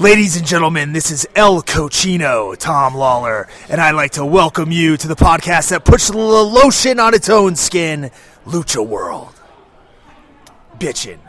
Ladies and gentlemen, this is El Cochino, Tom Lawler, and I'd like to welcome you to the podcast that puts the lotion on its own skin, Lucha World. Bitchin'.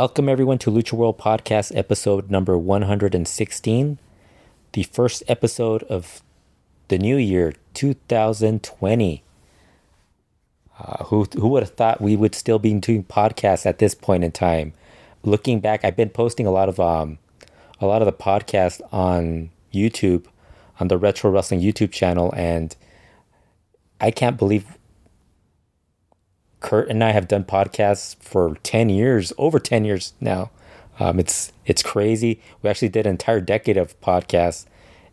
Welcome everyone to Lucha World Podcast episode number 116, the first episode of the new year 2020. Uh, who who would have thought we would still be doing podcasts at this point in time? Looking back, I've been posting a lot of um a lot of the podcasts on YouTube, on the Retro Wrestling YouTube channel, and I can't believe Kurt and I have done podcasts for 10 years, over 10 years now. Um, it's it's crazy. We actually did an entire decade of podcasts,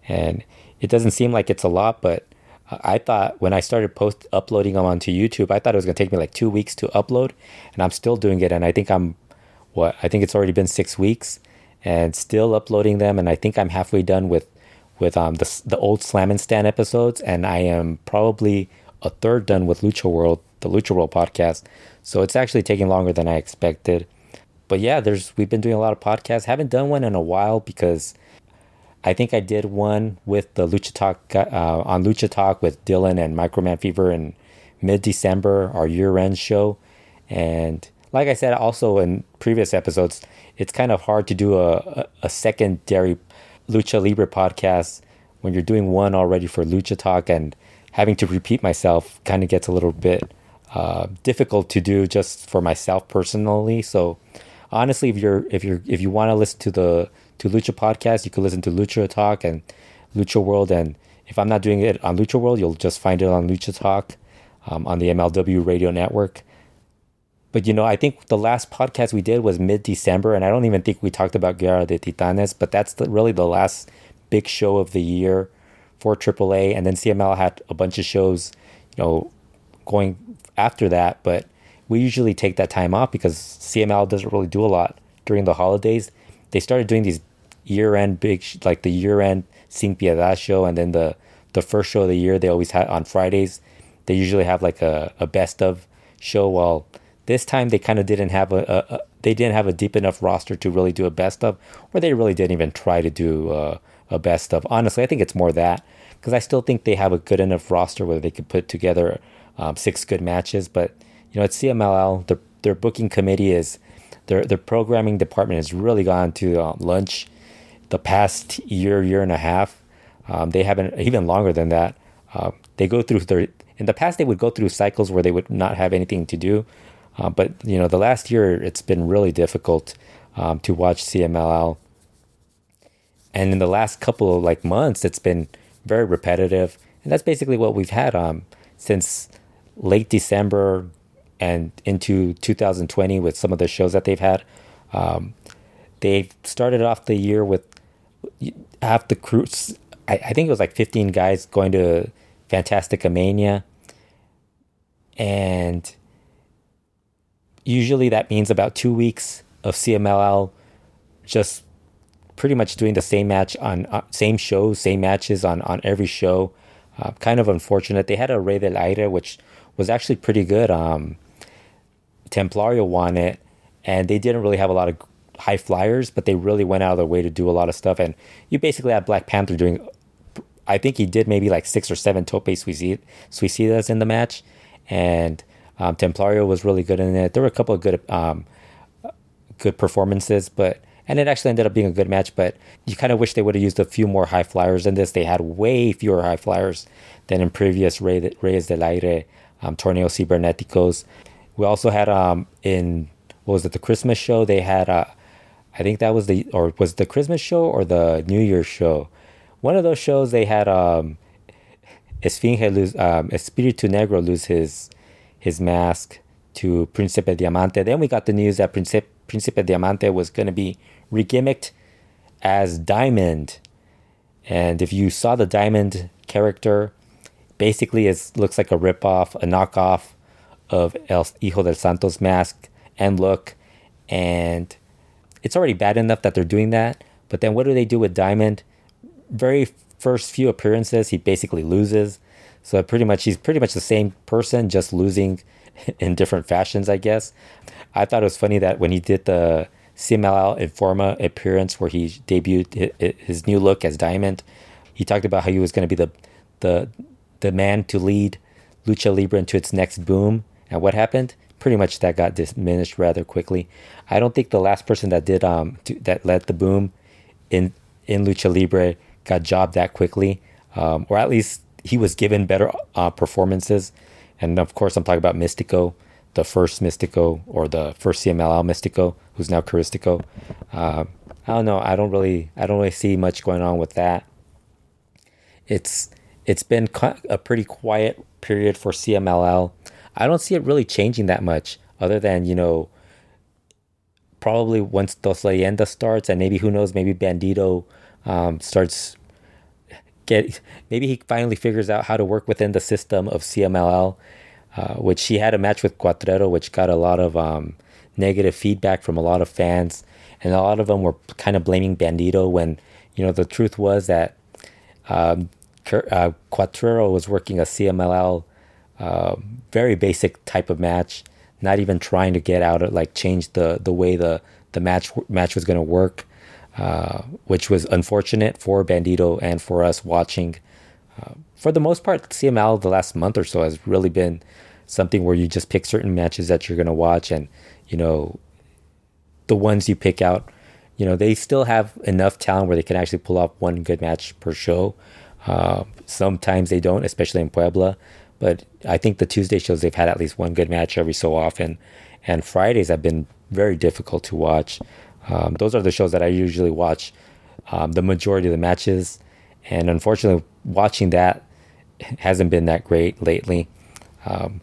and it doesn't seem like it's a lot, but I thought when I started post uploading them onto YouTube, I thought it was gonna take me like two weeks to upload, and I'm still doing it. And I think I'm what I think it's already been six weeks, and still uploading them. And I think I'm halfway done with with um the the old Slam and Stand episodes, and I am probably a third done with Lucha World, the Lucha World podcast. So it's actually taking longer than I expected. But yeah, there's we've been doing a lot of podcasts. Haven't done one in a while because I think I did one with the Lucha Talk uh, on Lucha Talk with Dylan and Microman Fever in mid December, our year end show. And like I said, also in previous episodes, it's kind of hard to do a, a, a secondary Lucha Libre podcast when you're doing one already for Lucha Talk and having to repeat myself kind of gets a little bit uh, difficult to do just for myself personally. So honestly, if you're if you're if you want to listen to the to Lucha podcast, you could listen to Lucha Talk and Lucha World. And if I'm not doing it on Lucha World, you'll just find it on Lucha Talk um, on the MLW Radio Network. But you know, I think the last podcast we did was mid December, and I don't even think we talked about Guerra de Titanes. But that's the, really the last big show of the year for AAA, and then CML had a bunch of shows, you know, going after that. But we usually take that time off because CML doesn't really do a lot during the holidays. They started doing these year-end big, sh- like the year-end Sin Piedad show, and then the the first show of the year they always had on Fridays. They usually have like a, a best of show. Well, this time they kind of didn't have a, a, a they didn't have a deep enough roster to really do a best of, or they really didn't even try to do uh, a best of. Honestly, I think it's more that because I still think they have a good enough roster where they could put together um, six good matches. But you know, at CMLL. Their their booking committee is their their programming department has really gone to uh, lunch the past year year and a half. Um, they haven't even longer than that. Uh, they go through their in the past they would go through cycles where they would not have anything to do, uh, but you know the last year it's been really difficult um, to watch CMLL. And in the last couple of like months, it's been very repetitive, and that's basically what we've had um, since late December and into 2020 with some of the shows that they've had. Um, they started off the year with half the crew. I, I think it was like 15 guys going to Fantastica Mania, and usually that means about two weeks of CMLL just pretty much doing the same match on uh, same shows, same matches on on every show. Uh, kind of unfortunate. They had a Rey del Aire, which was actually pretty good. Um, Templario won it, and they didn't really have a lot of high flyers, but they really went out of their way to do a lot of stuff. And you basically had Black Panther doing I think he did maybe like six or seven tope suicid- suicidas in the match, and um, Templario was really good in it. There were a couple of good um, good performances, but and it actually ended up being a good match. But you kind of wish they would have used a few more high flyers in this. They had way fewer high flyers than in previous Rey, Reyes del Aire um, Torneos Cibernéticos. We also had um in what was it the Christmas show? They had uh, I think that was the or was the Christmas show or the New Year's show. One of those shows they had um Esfinge lose um Espiritu Negro lose his his mask to Principe Diamante. Then we got the news that Principe Principe Diamante was going to be regimmicked as Diamond. And if you saw the Diamond character, basically it looks like a ripoff, a knockoff of El Hijo del Santos mask and look. And it's already bad enough that they're doing that. But then what do they do with Diamond? Very first few appearances, he basically loses. So pretty much he's pretty much the same person, just losing in different fashions, I guess. I thought it was funny that when he did the CMLL Informa appearance where he debuted his new look as Diamond, he talked about how he was going to be the the the man to lead Lucha Libre into its next boom. And what happened? Pretty much that got diminished rather quickly. I don't think the last person that did um to, that led the boom in in Lucha Libre got jobbed that quickly, um, or at least he was given better uh, performances. And of course, I'm talking about Mistico, the first Mistico or the first CMLL Mystico, who's now Caristico. Uh, I don't know. I don't really, I don't really see much going on with that. It's it's been a pretty quiet period for CMLL. I don't see it really changing that much, other than you know, probably once Dos Leyendas starts, and maybe who knows, maybe Bandito um, starts get maybe he finally figures out how to work within the system of CMLL, uh, which he had a match with Cuatrero, which got a lot of um, negative feedback from a lot of fans, and a lot of them were kind of blaming Bandito when you know the truth was that um, uh, Cuatrero was working a CMLL, uh, very basic type of match, not even trying to get out of like change the the way the the match match was going to work, uh, which was unfortunate for Bandito and for us watching. Uh, for the most part, CML the last month or so has really been something where you just pick certain matches that you're going to watch, and you know, the ones you pick out, you know, they still have enough talent where they can actually pull off one good match per show. Uh, sometimes they don't, especially in Puebla. But I think the Tuesday shows they've had at least one good match every so often, and Fridays have been very difficult to watch. Um, those are the shows that I usually watch um, the majority of the matches, and unfortunately, watching that hasn't been that great lately. Um,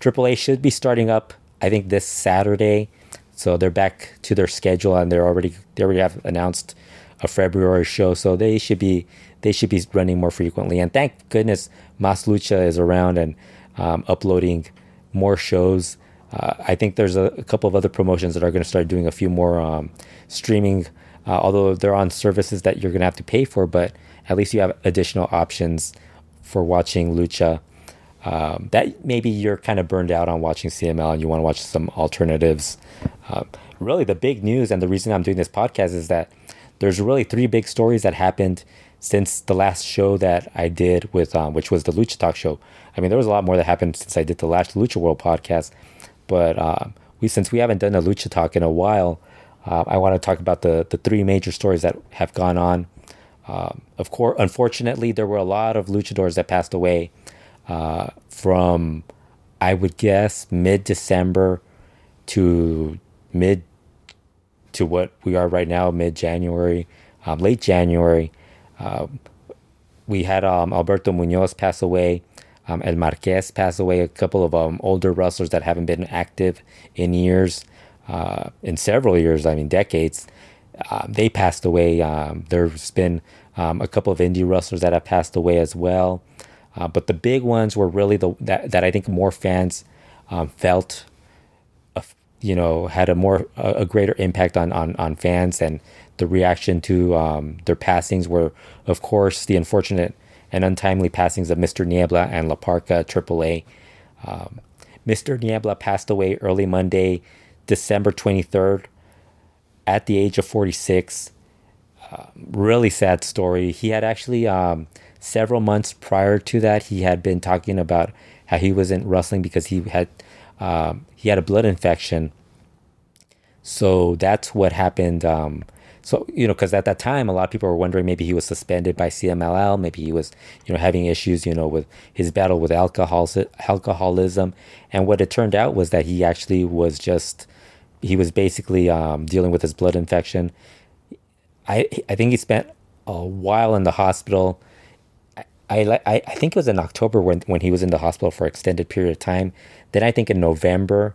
AAA should be starting up, I think, this Saturday, so they're back to their schedule, and they're already they already have announced a February show, so they should be they should be running more frequently. And thank goodness Mas Lucha is around and um, uploading more shows. Uh, I think there's a, a, couple of other promotions that are going to start doing a few more um, streaming, uh, although they're on services that you're going to have to pay for, but at least you have additional options for watching Lucha. Um, that maybe you're kind of burned out on watching CML and you want to watch some alternatives. Uh, really, the big news and the reason I'm doing this podcast is that there's really three big stories that happened since the last show that I did with, um, which was the Lucha Talk show. I mean, there was a lot more that happened since I did the last Lucha World podcast, but uh, we since we haven't done a Lucha Talk in a while, uh, I want to talk about the the three major stories that have gone on. Um, of course, unfortunately, there were a lot of luchadors that passed away uh, from, I would guess, mid December to mid to what we are right now, mid January, um, late January. Uh, we had um, Alberto Munoz pass away, um, El Marquez pass away, a couple of um, older wrestlers that haven't been active in years, uh, in several years, I mean decades. Uh, they passed away. Um, there's been um, a couple of indie wrestlers that have passed away as well. Uh, but the big ones were really the that, that I think more fans um, felt, you know, had a more a, a greater impact on, on on fans and the reaction to um, their passings were, of course, the unfortunate and untimely passings of Mr. Niebla and La Parka AAA. Um, Mr. Niebla passed away early Monday, December 23rd, at the age of 46. Uh, really sad story. He had actually um, several months prior to that, he had been talking about how he wasn't wrestling because he had um, he had a blood infection. So that's what happened. Um, so you know, because at that time, a lot of people were wondering maybe he was suspended by CMLL, maybe he was you know having issues, you know, with his battle with alcohol alcoholism, and what it turned out was that he actually was just he was basically um, dealing with his blood infection. I I think he spent a while in the hospital. I, I, I think it was in October when, when he was in the hospital for an extended period of time. Then I think in November,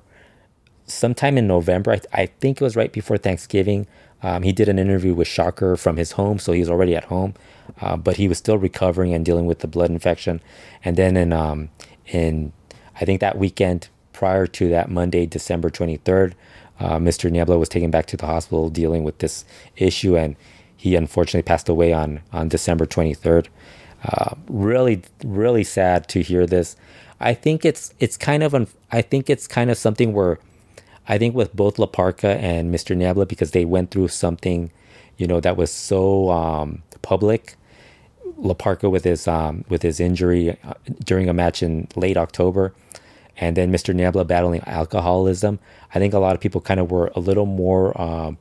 sometime in November, I, I think it was right before Thanksgiving, um, he did an interview with Shocker from his home, so he was already at home, uh, but he was still recovering and dealing with the blood infection. And then in um, in I think that weekend prior to that Monday, December twenty third, uh, Mr. Niebla was taken back to the hospital dealing with this issue, and he unfortunately passed away on on December twenty third. Uh, really, really sad to hear this. I think it's it's kind of un- I think it's kind of something where I think with both La Parka and Mr. Niebla, because they went through something, you know, that was so um, public. La Parka with his um, with his injury uh, during a match in late October, and then Mr. Niebla battling alcoholism. I think a lot of people kind of were a little more um,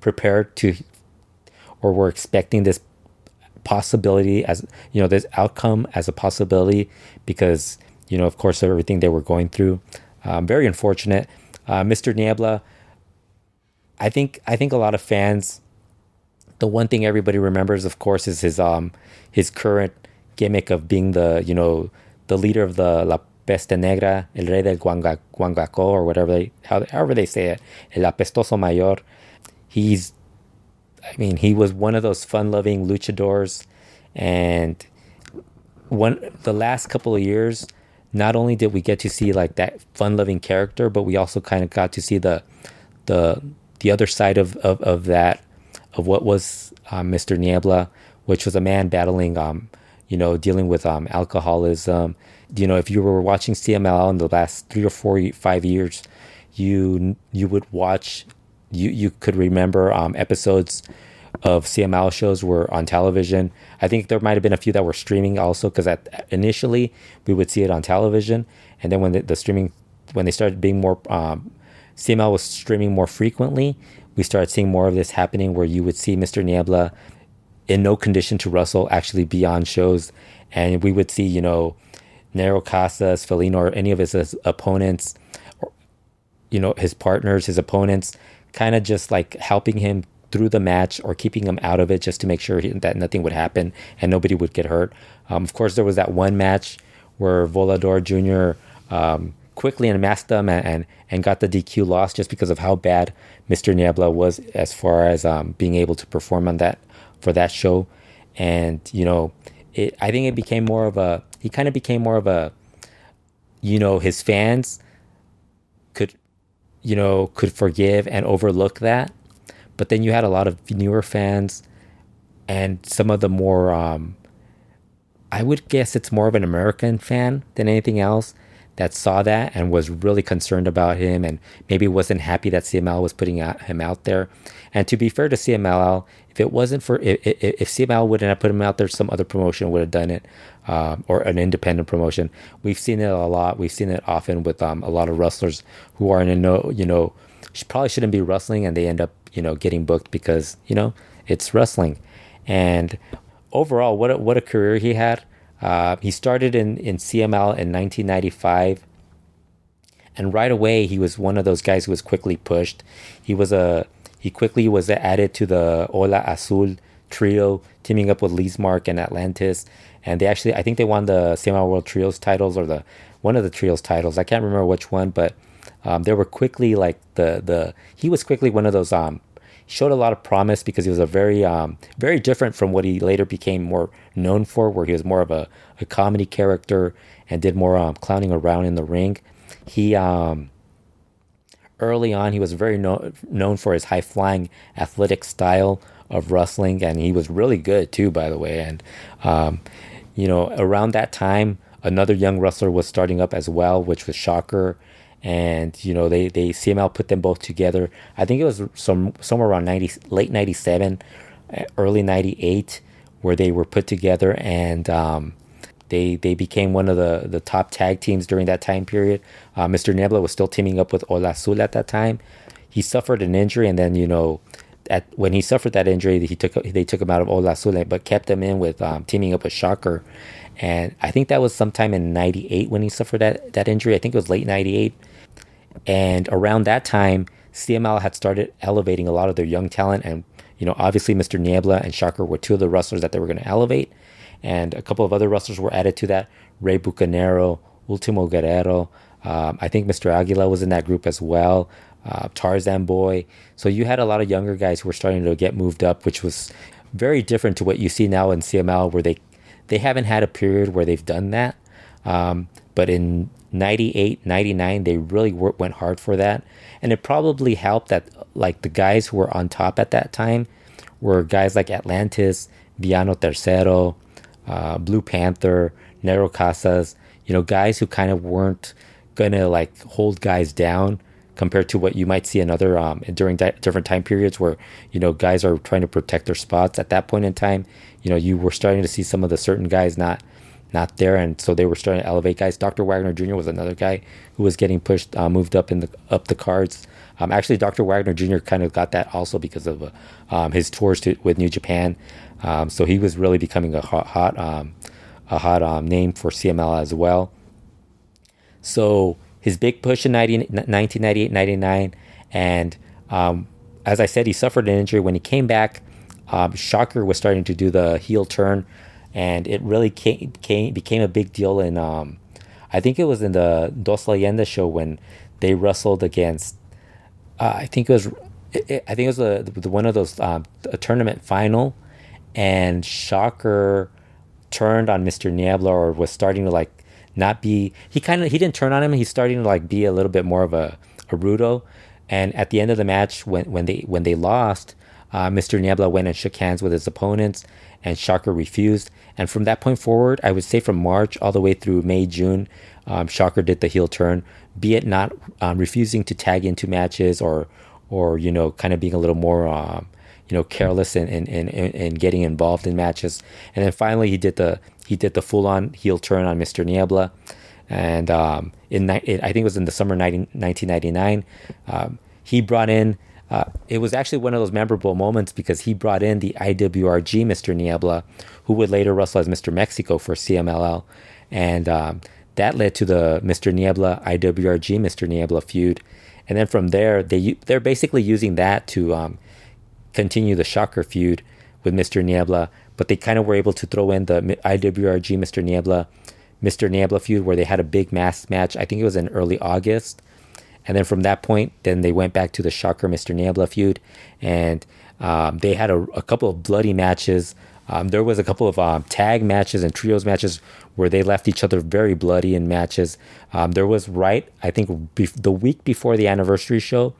prepared to, or were expecting this possibility as you know this outcome as a possibility because you know of course of everything they were going through. Um, very unfortunate. Uh, Mr. Niebla, I think I think a lot of fans. The one thing everybody remembers, of course, is his um his current gimmick of being the you know the leader of the La Peste Negra, El Rey del Guangaco, or whatever they how, however they say it, El Apestoso Mayor. He's, I mean, he was one of those fun-loving luchadors, and one the last couple of years not only did we get to see like that fun loving character, but we also kind of got to see the the the other side of, of, of that of what was um, Mr. Niebla, which was a man battling um, you know, dealing with um, alcoholism. You know, if you were watching CMLL in the last three or four, five years, you you would watch, you you could remember um, episodes of CML shows were on television. I think there might have been a few that were streaming also because initially we would see it on television, and then when the, the streaming when they started being more um, CML was streaming more frequently, we started seeing more of this happening where you would see Mr. Niebla in no condition to wrestle actually be on shows, and we would see you know Negro Casas, Felino, or any of his, his opponents, or you know his partners, his opponents, kind of just like helping him through the match or keeping him out of it just to make sure he, that nothing would happen and nobody would get hurt. Um, of course, there was that one match where Volador Jr. Um, quickly unmasked him and, and, and got the DQ loss just because of how bad Mr. Niebla was as far as um, being able to perform on that for that show. And, you know, it, I think it became more of a, he kind of became more of a, you know, his fans could, you know, could forgive and overlook that but then you had a lot of newer fans and some of the more, um, I would guess it's more of an American fan than anything else that saw that and was really concerned about him and maybe wasn't happy that CML was putting out, him out there. And to be fair to CML, if it wasn't for if, if CML wouldn't have put him out there, some other promotion would have done it, um, or an independent promotion. We've seen it a lot. We've seen it often with um, a lot of wrestlers who are in a no, you know, probably shouldn't be wrestling and they end up you know getting booked because you know it's wrestling. And overall what a, what a career he had. Uh, he started in, in cml in 1995 and right away he was one of those guys who was quickly pushed. He was a he quickly was added to the Ola Azul trio teaming up with Lizmark and Atlantis. And they actually I think they won the CML World Trios titles or the one of the trios titles. I can't remember which one but um, they were quickly like the the he was quickly one of those um showed a lot of promise because he was a very um very different from what he later became more known for where he was more of a, a comedy character and did more um clowning around in the ring. He um early on he was very no- known for his high flying athletic style of wrestling and he was really good too by the way. And um you know around that time another young wrestler was starting up as well which was shocker and you know they they CML put them both together. I think it was some somewhere around ninety late ninety seven, uh, early ninety eight, where they were put together and um, they they became one of the, the top tag teams during that time period. Uh, Mr. Niebla was still teaming up with Ola Azul at that time. He suffered an injury, and then you know, at when he suffered that injury, he took they took him out of Ola Azul, but kept him in with um, teaming up with Shocker. And I think that was sometime in '98 when he suffered that that injury. I think it was late '98, and around that time, CML had started elevating a lot of their young talent, and you know, obviously Mr. Niebla and Shocker were two of the wrestlers that they were going to elevate and a couple of other wrestlers were added to that. Rey Bucanero, Ultimo Guerrero. Um, I think Mr. Aguila was in that group as well. Uh, Tarzan Boy. So you had a lot of younger guys who were starting to get moved up, which was very different to what you see now in CML, where they they haven't had a period where they've done that. Um, but in 98, 99, they really went hard for that. And it probably helped that like the guys who were on top at that time were guys like Atlantis, Villano Tercero, uh, Blue Panther, Negro Casas, you know, guys who kind of weren't gonna like hold guys down compared to what you might see in other um, during di- different time periods where you know guys are trying to protect their spots at that point in time you know you were starting to see some of the certain guys not not there and so they were starting to elevate guys dr wagner jr was another guy who was getting pushed uh, moved up in the up the cards um, actually dr wagner jr kind of got that also because of uh, um, his tours to, with new japan um, so he was really becoming a hot, hot um, a hot um, name for CML as well. So his big push in 90, 1998 99, and um, as I said, he suffered an injury when he came back. Shocker was starting to do the heel turn, and it really came, came became a big deal in. Um, I think it was in the Dos Leyendas show when they wrestled against. Uh, I think it was. It, I think it was the, the one of those um, a tournament final and Shocker turned on Mr. Niebla or was starting to like not be he kind of he didn't turn on him he's starting to like be a little bit more of a, a rudo and at the end of the match when when they when they lost uh, Mr. Niebla went and shook hands with his opponents and Shocker refused and from that point forward I would say from March all the way through May June um, Shocker did the heel turn be it not um, refusing to tag into matches or or you know kind of being a little more um, you know careless and and, and, and getting involved in matches. And then finally he did the he did the full on heel turn on Mr. Niebla, and um, in I think it was in the summer 1999, um, he brought in. Uh, it was actually one of those memorable moments because he brought in the IWRG Mr. Niebla, who would later wrestle as Mr. Mexico for CMLL, and um, that led to the Mr. Niebla IWRG Mr. Niebla feud. And then from there, they they're basically using that to um, continue the Shocker feud with Mr. Niebla, but they kind of were able to throw in the IWRG Mr. Niebla, Mr. Niebla feud where they had a big mass match. I think it was in early August. And then from that point, then they went back to the Shocker Mr. Niebla feud, and um, they had a, a, couple of bloody matches. Um, there was a couple of um, tag matches and trios matches where they left each other very bloody in matches. Um, there was right, I think, be- the week before the anniversary show,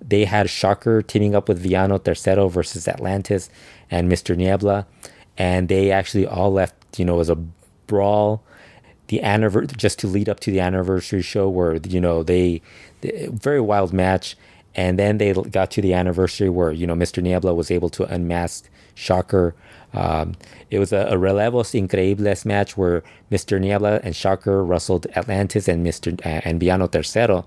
they had Shocker teaming up with Villano Tercero versus Atlantis and Mr. Niebla. And they actually all left, you know, as a brawl. The anniversary, just to lead up to the anniversary show where, you know, they, they very wild match. And then they got to the anniversary where, you know, Mr. Niebla was able to unmask Shocker. Um, it was a, a Relevos Increíbles match where Mr. Niebla and Shocker wrestled Atlantis and Mr. Uh, and Villano Tercero.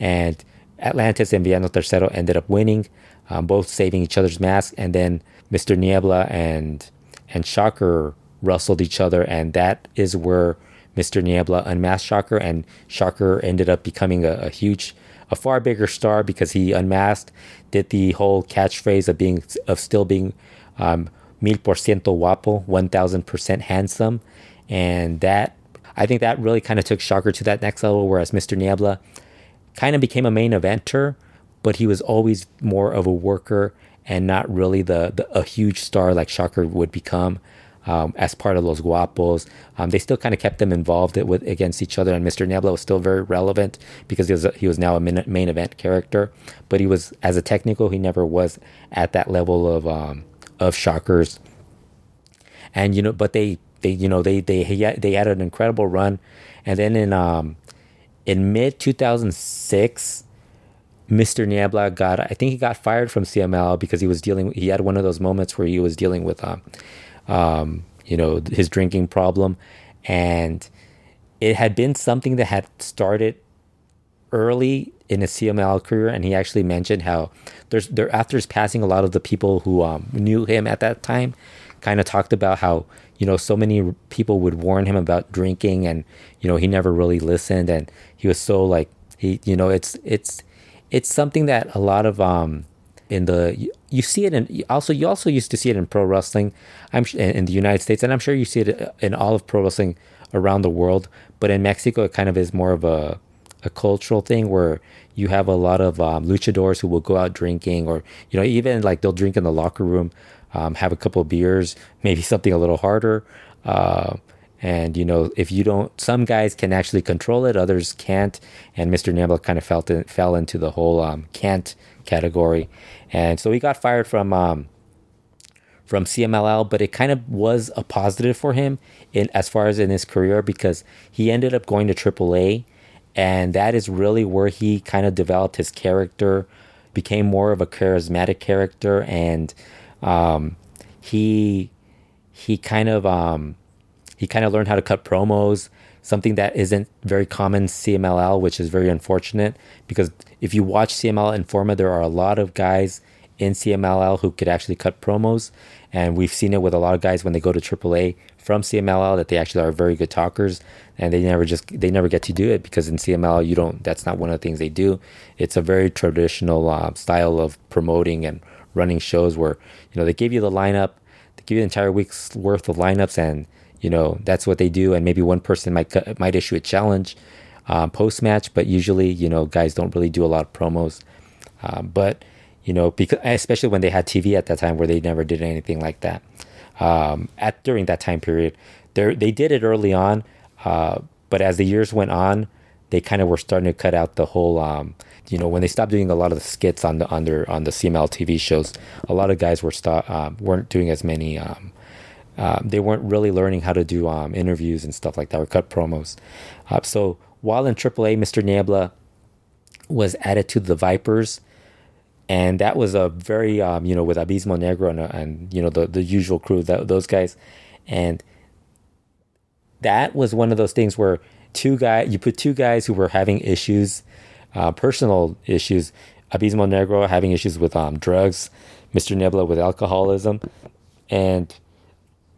And Atlantis and Villano Tercero ended up winning, um, both saving each other's masks. And then Mr. Niebla and and Shocker wrestled each other, and that is where Mr. Niebla unmasked Shocker, and Shocker ended up becoming a, a huge, a far bigger star because he unmasked, did the whole catchphrase of being of still being um, mil por ciento guapo, one thousand percent handsome, and that I think that really kind of took Shocker to that next level. Whereas Mr. Niebla kind of became a main eventer, but he was always more of a worker and not really the, the a huge star like Shocker would become. Um, as part of Los Guapos. Um, they still kind of kept them involved with against each other, and Mr. Niebla was still very relevant because he was he was now a main, event character. But he was as a technical, he never was at that level of um, of Shockers. And you know, but they they you know they they they had an incredible run, and then in um, in mid 2006, Mr. Niebla got, I think he got fired from CML because he was dealing, he had one of those moments where he was dealing with um, um, you know, his drinking problem, and it had been something that had started early in his CML career, and he actually mentioned how there's there after his passing, a lot of the people who um, knew him at that time kind of talked about how you know so many people would warn him about drinking, and you know he never really listened, and he was so like he you know it's it's it's something that a lot of um in the you, you see it in also you also used to see it in pro wrestling i'm in, the united states and i'm sure you see it in all of pro wrestling around the world but in mexico it kind of is more of a a cultural thing where you have a lot of um, luchadors who will go out drinking or you know even like they'll drink in the locker room um, have a couple of beers maybe something a little harder uh, and you know if you don't some guys can actually control it others can't and mr Niebla kind of felt it, fell into the whole um, can't category. And so he got fired from um, from CMLL, but it kind of was a positive for him in as far as in his career because he ended up going to AAA and that is really where he kind of developed his character, became more of a charismatic character, and um, he he kind of um, he kind of learned how to cut promos, something that isn't very common CMLL, which is very unfortunate because if you watch CMLL Informa, there are a lot of guys in CMLL who could actually cut promos, and we've seen it with a lot of guys when they go to AAA from CMLL that they actually are very good talkers and they never just they never get to do it because in CMLL you don't that's not one of the things they do. It's a very traditional uh, style of promoting and running shows where you know they give you the lineup, they give you the entire week's worth of lineups and you know that's what they do and maybe one person might might issue a challenge um, post match but usually you know guys don't really do a lot of promos um, but you know because especially when they had TV at that time where they never did anything like that um, at during that time period. They they did it early on, uh, but as the years went on, they kind of were starting to cut out the whole. Um, you know, when they stopped doing a lot of the skits on the under on the CML TV shows, a lot of guys were stop, um, weren't doing as many. Um, uh, they weren't really learning how to do um, interviews and stuff like that or cut promos. Uh, so while in AAA, Mr. Niebla was added to the Vipers and that was a very um, you know with Abismo Negro and, and you know the the usual crew that those guys, and that was one of those things where two guys you put two guys who were having issues, uh, personal issues, Abismo Negro having issues with um, drugs, Mr. Niebla with alcoholism, and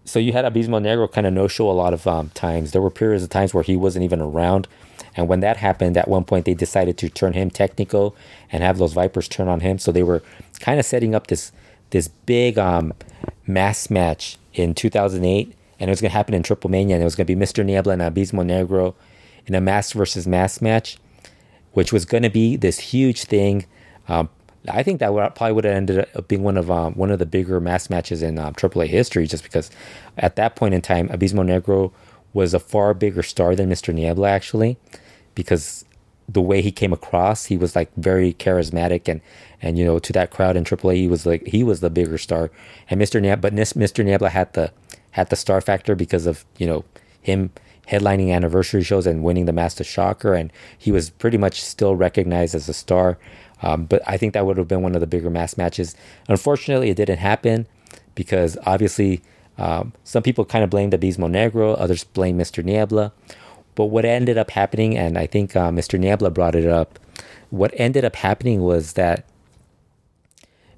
so you had Abismo Negro kind of no show a lot of um, times. There were periods of times where he wasn't even around and when that happened, at one point they decided to turn him technical and have those Vipers turn on him. So they were kind of setting up this this big um, mass match in 2008, and it was going to happen in Triple Mania, and it was going to be Mr. Niebla and Abismo Negro in a mass versus mass match, which was going to be this huge thing. Um, I think that would, probably would have ended up being one of um, one of the bigger mass matches in um, AAA history, just because at that point in time, Abismo Negro was a far bigger star than Mr. Niebla, actually because the way he came across, he was like very charismatic and and you know to that crowd in AAA, he was like he was the bigger star. And Mr. Niebla, but Mr. Niebla had the had the star factor because of you know him headlining anniversary shows and winning the Master Shocker, and he was pretty much still recognized as a star. Um, but I think that would have been one of the bigger mass matches. Unfortunately, it didn't happen because obviously um, some people kind of blamed Abismo Negro, others blamed Mr. Niebla. But what ended up happening, and I think uh, Mr. Niebla brought it up, what ended up happening was that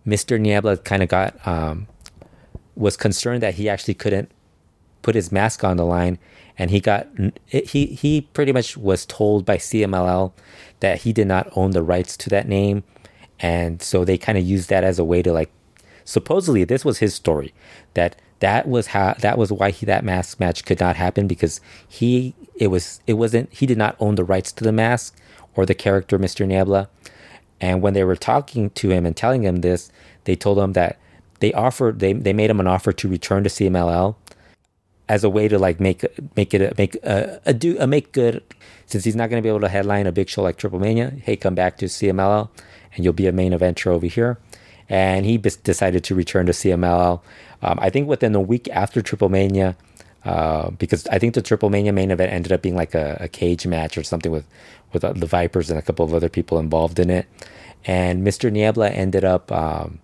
Mr. Niebla kind of got um, was concerned that he actually couldn't put his mask on the line, and he got he he pretty much was told by CMLL that he did not own the rights to that name, and so they kind of used that as a way to like supposedly this was his story that that was how that was why he that mask match could not happen because he it was it wasn't he did not own the rights to the mask or the character Mr. Niebla. And when they were talking to him and telling him this, they told him that they offered they, they made him an offer to return to CMLL as a way to like make make it a, make a, a do a make good since he's not going to be able to headline a big show like Triple Mania. Hey, come back to CMLL and you'll be a main eventer over here. And he decided to return to CMLL um, I think within a week after Triple Mania, uh, because I think the Triple Mania main event ended up being like a, a cage match or something with with uh, the Vipers and a couple of other people involved in it. And Mr. Niebla ended up um,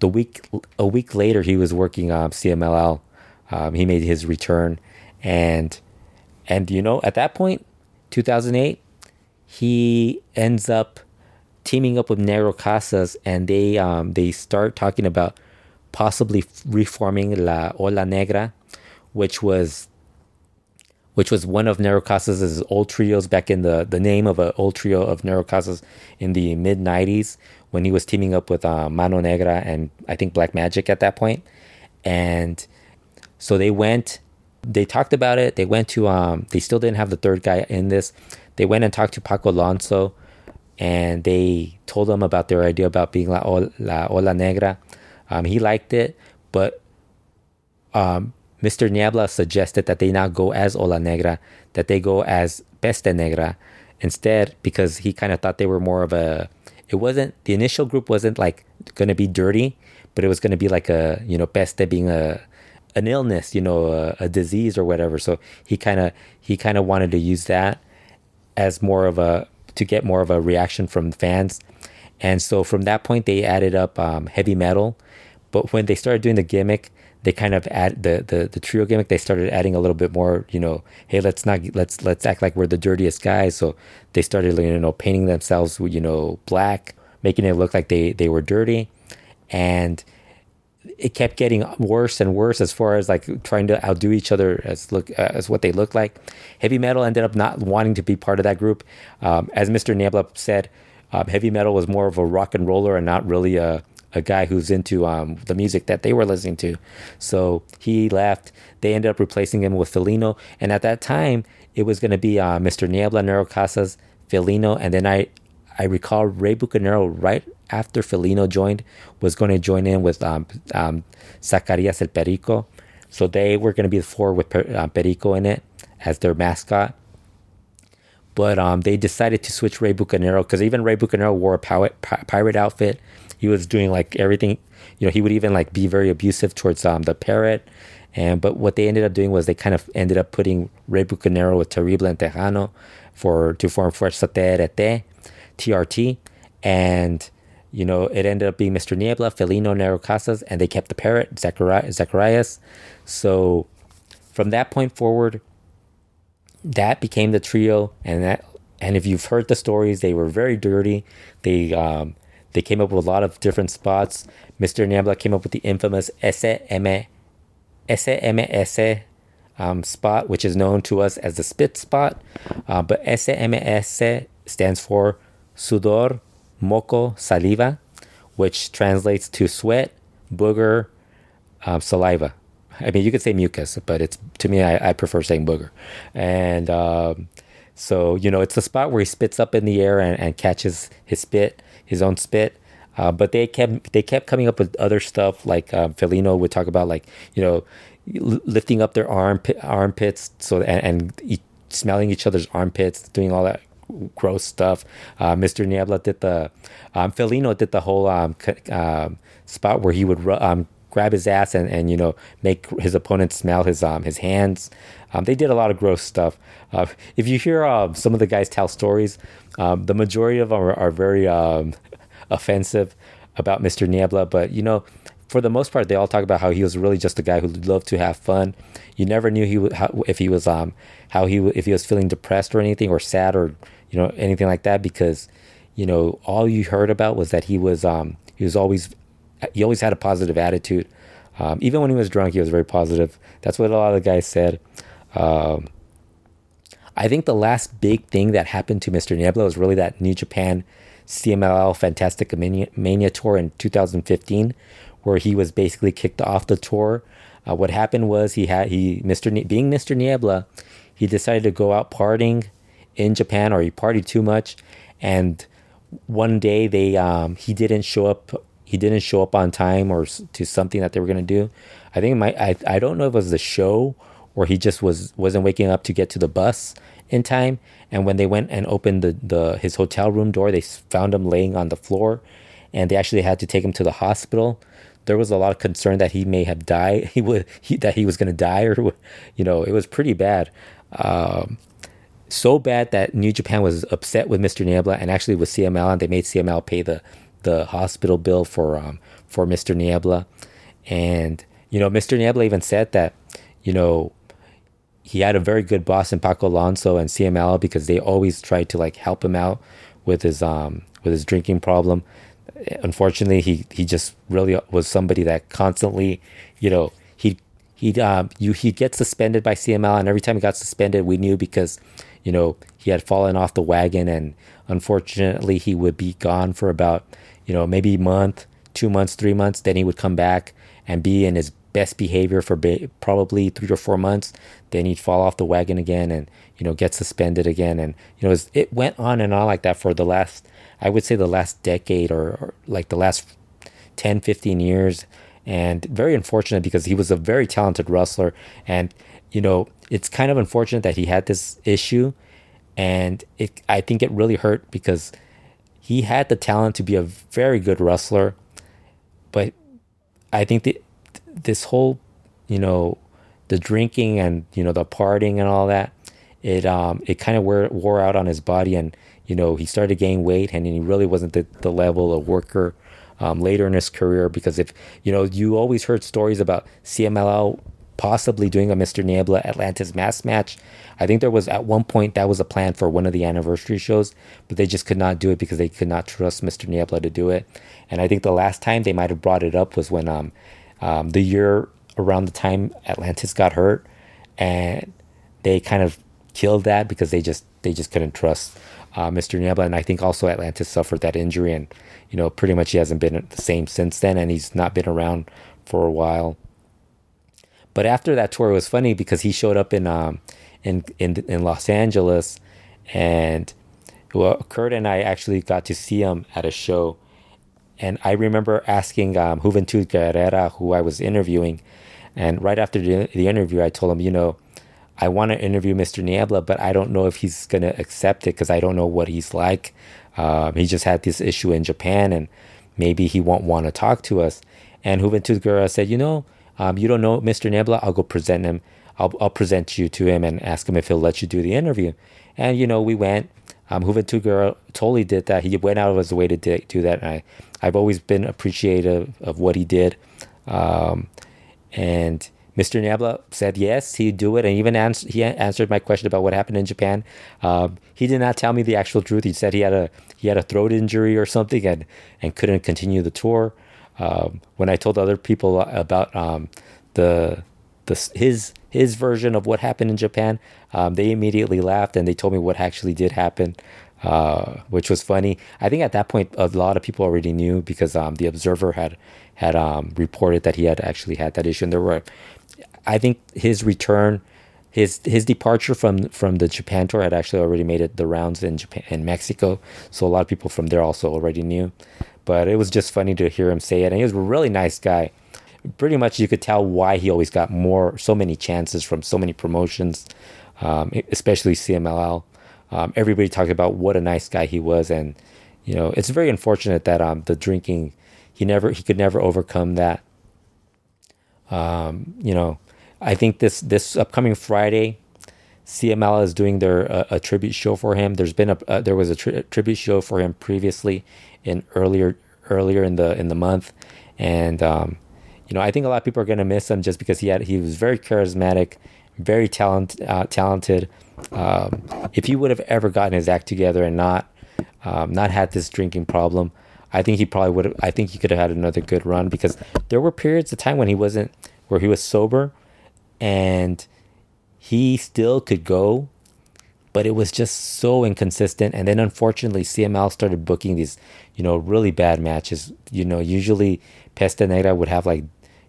the week a week later he was working um, CMLL Um, he made his return, and and you know at that point, 2008, he ends up teaming up with Negro Casas, and they um, they start talking about possibly reforming La Ola Negra, which was which was one of Negro Casas' old trios back in the the name of an old trio of Negro Casas in the mid '90s when he was teaming up with uh, Mano Negra and I think Black Magic at that point, and so they went. They talked about it. They went to. Um, they still didn't have the third guy in this. They went and talked to Paco Alonso, and they told him about their idea about being La, La Ola Negra. Um, he liked it, but um, Mr. Niebla suggested that they not go as Ola Negra, that they go as Peste Negra instead, because he kind of thought they were more of a. It wasn't the initial group wasn't like going to be dirty, but it was going to be like a you know Peste being a an illness, you know, a, a disease or whatever. So he kind of he kind of wanted to use that as more of a to get more of a reaction from fans. And so from that point, they added up um, heavy metal. But when they started doing the gimmick, they kind of add the, the the trio gimmick. They started adding a little bit more. You know, hey, let's not let's let's act like we're the dirtiest guys. So they started you know painting themselves you know black, making it look like they they were dirty, and it kept getting worse and worse as far as like trying to outdo each other as look uh, as what they look like. Heavy metal ended up not wanting to be part of that group. Um, as Mr. Niebla said, um, heavy metal was more of a rock and roller and not really a a guy who's into um, the music that they were listening to. So he left. They ended up replacing him with Felino. And at that time, it was going to be uh, Mr. Niebla, Negro Casas, Felino. And then I, I recall Rey Bucanero right after Felino joined was going to join in with um, um, Zacarias el Perico. So they were going to be the four with per, uh, Perico in it as their mascot. But um, they decided to switch Rey Bucanero because even Rey Bucanero wore a pirate, pirate outfit he was doing like everything you know he would even like be very abusive towards um, the parrot and but what they ended up doing was they kind of ended up putting Rey Bucanero with Terrible and Texano for to form Fuerza TRT, TRT, and you know it ended up being Mr. Niebla, Felino, Negro Casas, and they kept the parrot Zacarias. So from that point forward, that became the trio, and that and if you've heard the stories, they were very dirty. They um, they came up with a lot of different spots. Mr. Niebla came up with the infamous SM, SMS um, spot, which is known to us as the spit spot. Uh, but SMS stands for sudor, moco, saliva, which translates to sweat, booger, um, saliva. I mean, you could say mucus, but it's to me, I, I prefer saying booger. And um, so, you know, it's the spot where he spits up in the air and, and catches his spit his own spit. Uh, but they kept they kept coming up with other stuff like uh, Felino would talk about like you know lifting up their arm armpits so and, and e- smelling each other's armpits, doing all that gross stuff. Uh, Mr. Niebla did the um, Felino did the whole um, um, spot where he would um, grab his ass and, and you know make his opponent smell his um his hands. Um, they did a lot of gross stuff. Uh, if you hear uh, some of the guys tell stories, um, the majority of them are, are very um, offensive about Mr. Niebla. But you know, for the most part, they all talk about how he was really just a guy who loved to have fun. You never knew he how, if he was um how he if he was feeling depressed or anything or sad or you know anything like that because you know all you heard about was that he was um he was always he always had a positive attitude. Um, even when he was drunk, he was very positive. That's what a lot of the guys said. Um, I think the last big thing that happened to Mr. Niebla was really that New Japan CMLL Fantastic Mania, Mania tour in 2015, where he was basically kicked off the tour. Uh, what happened was he had he Mr. Being Mr. Niebla, he decided to go out partying in Japan, or he partied too much, and one day they um, he didn't show up. He didn't show up on time or to something that they were gonna do. I think my I I don't know if it was the show or he just was wasn't waking up to get to the bus in time. And when they went and opened the, the his hotel room door, they found him laying on the floor, and they actually had to take him to the hospital. There was a lot of concern that he may have died. He would he, that he was going to die, or you know, it was pretty bad. Um, so bad that New Japan was upset with Mr. Niebla and actually with CML, and they made CML pay the the hospital bill for um, for Mr. Niebla. And you know, Mr. Niebla even said that you know, he had a very good boss in Paco Alonso and CML because they always tried to like help him out with his um with his drinking problem. Unfortunately, he he just really was somebody that constantly, you know, he he'd um you he'd get suspended by CML, and every time he got suspended, we knew because, you know, he had fallen off the wagon, and unfortunately, he would be gone for about, you know, maybe a month, two months, three months. Then he would come back and be in his best behavior for ba- probably three or four months. Then he'd fall off the wagon again and, you know, get suspended again. And, you know, it, went on and on like that for the last, I would say the last decade or, or like the last 10, 15 years. And very unfortunate because he was a very talented wrestler. And, you know, it's kind of unfortunate that he had this issue. And it, I think it really hurt because he had the talent to be a very good wrestler. But I think the this whole, you know, the drinking and you know the partying and all that, it um it kind of wore wore out on his body, and you know he started gaining weight, and he really wasn't the, the level of worker um, later in his career because if you know you always heard stories about CMLL possibly doing a Mr. Niebla Atlantis mask match. I think there was at one point that was a plan for one of the anniversary shows, but they just could not do it because they could not trust Mr. Niebla to do it. And I think the last time they might have brought it up was when um, um, the year around the time Atlantis got hurt, and they kind of killed that because they just they just couldn't trust uh, Mr. Niebla, and I think also Atlantis suffered that injury, and you know pretty much he hasn't been the same since then, and he's not been around for a while. But after that tour, it was funny because he showed up in um in in in Los Angeles, and well, Kurt and I actually got to see him at a show and I remember asking um, Juventud Guerrera, who I was interviewing, and right after the, the interview, I told him, you know, I want to interview Mr. Niebla, but I don't know if he's going to accept it because I don't know what he's like. Um, he just had this issue in Japan, and maybe he won't want to talk to us. And Juventud Guerrera said, you know, um, you don't know Mr. Niebla, I'll go present him. I'll, I'll present you to him and ask him if he'll let you do the interview. And, you know, we went. Um, Juventud Guerrera totally did that. He went out of his way to do that. And I, I've always been appreciative of what he did. Um, and Mr. Niebla said yes, he'd do it, and even ans- he answered my question about what happened in Japan. Um, he did not tell me the actual truth. He said he had a he had a throat injury or something and and couldn't continue the tour. Um, when I told other people about um, the the his his version of what happened in Japan, um, they immediately laughed and they told me what actually did happen uh, which was funny. I think at that point a lot of people already knew because um, the Observer had had um, reported that he had actually had that issue, and there were, I think his return, his his departure from from the Japan tour had actually already made it the rounds in Japan in Mexico, so a lot of people from there also already knew. But it was just funny to hear him say it, and he was a really nice guy. Pretty much, you could tell why he always got more, so many chances from so many promotions, um, especially CMLL um, everybody talked about what a nice guy he was, and you know it's very unfortunate that um, the drinking he never he could never overcome that. Um, you know, I think this this upcoming Friday, CMLL is doing their uh, a tribute show for him. There's been a uh, there was a tri- tribute show for him previously in earlier earlier in the in the month, and um, you know I think a lot of people are gonna miss him just because he had he was very charismatic, very talent uh, talented. Um, if he would have ever gotten his act together and not um, not had this drinking problem, I think he probably would have. I think he could have had another good run because there were periods of time when he wasn't, where he was sober, and he still could go, but it was just so inconsistent. And then unfortunately, CMLL started booking these, you know, really bad matches. You know, usually Peste Negra would have like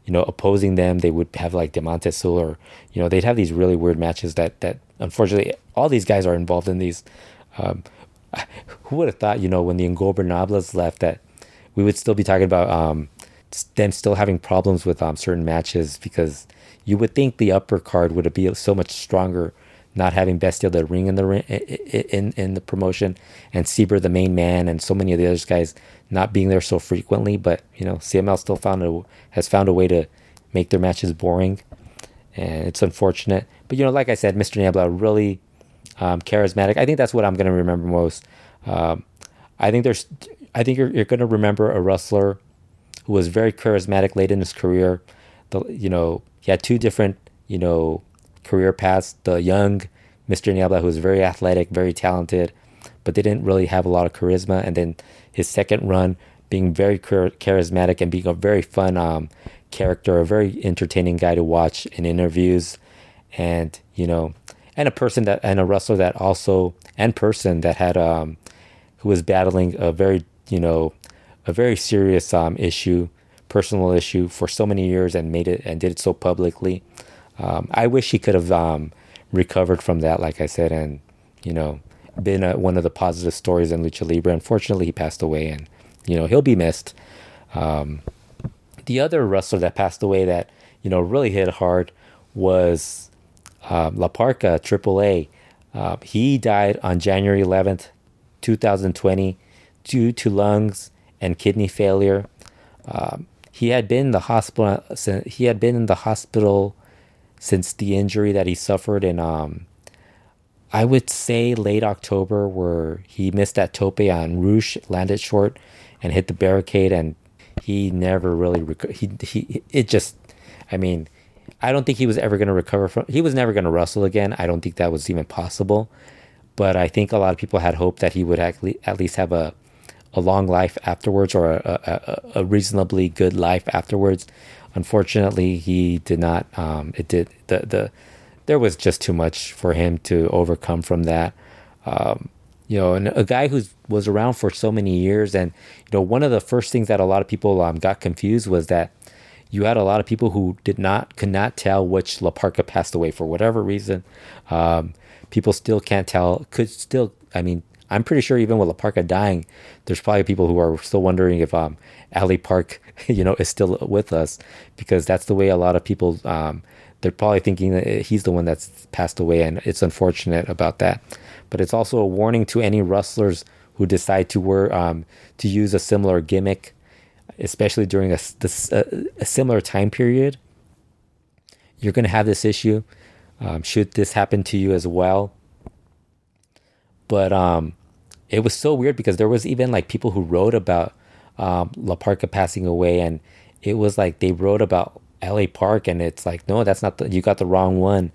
you know, opposing them, they would have like Diamante Azul or, you know, they'd have these really weird matches that, that unfortunately all these guys are involved in these. Um, who would have thought, you know, when the Ingobernables left that we would still be talking about um, them still having problems with um, certain matches because you would think the upper card would be so much stronger not having Bestia del Ring in the ring, in in the promotion, and Sabre the main man, and so many of the other guys not being there so frequently. But you know, CMLL still found a has found a way to make their matches boring, and it's unfortunate. But you know, like I said, Mr. Niebla really um, charismatic. I think that's what I'm going to remember most. Um, I think there's, I think you're, you're going to remember a wrestler who was very charismatic late in his career. The, you know, he had two different you know, career paths. The young Mr. Niebla, who was very athletic, very talented, but didn't really have a lot of charisma. And then his second run being very charismatic and being a very fun um, character, a very entertaining guy to watch in interviews, and you know, and a person that and a wrestler that also and person that had um, who was battling a very you know a very serious um, issue, personal issue for so many years and made it and did it so publicly. Um, I wish he could have um, recovered from that, like I said, and you know, been a, one of the positive stories in lucha libre. Unfortunately, he passed away, and you know he'll be missed. Um, the other wrestler that passed away that you know really hit hard was um, La Parka AAA. Uh, he died on January 11th, 2020, due to lungs and kidney failure. Um, he had been in the hospital. He had been in the hospital since the injury that he suffered in, um, I would say late October, where he missed that tope on Rush, landed short, and hit the barricade, and he never really rec- he he it just, I mean, I don't think he was ever going to recover from. He was never going to wrestle again. I don't think that was even possible. But I think a lot of people had hoped that he would at least have a a long life afterwards or a, a, a reasonably good life afterwards. Unfortunately, he did not. Um, it did the the there was just too much for him to overcome from that. Um, you know, and a guy who was around for so many years, and you know, one of the first things that a lot of people um, got confused was that you had a lot of people who did not could not tell which La Parka passed away for whatever reason. Um, people still can't tell. Could still, I mean, I'm pretty sure even with La Parka dying, there's probably people who are still wondering if um, LA Park, you know, is still with us because that's the way a lot of people. Um, they're probably thinking that he's the one that's passed away, and it's unfortunate about that. But it's also a warning to any wrestlers who decide to wear um, to use a similar gimmick, especially during a, a, a similar time period. You're going to have this issue. Um, should this happen to you as well? But um, it was so weird because there was even like people who wrote about um, La Parka passing away, and it was like they wrote about L.A. Park, and it's like no, that's not the, you got the wrong one.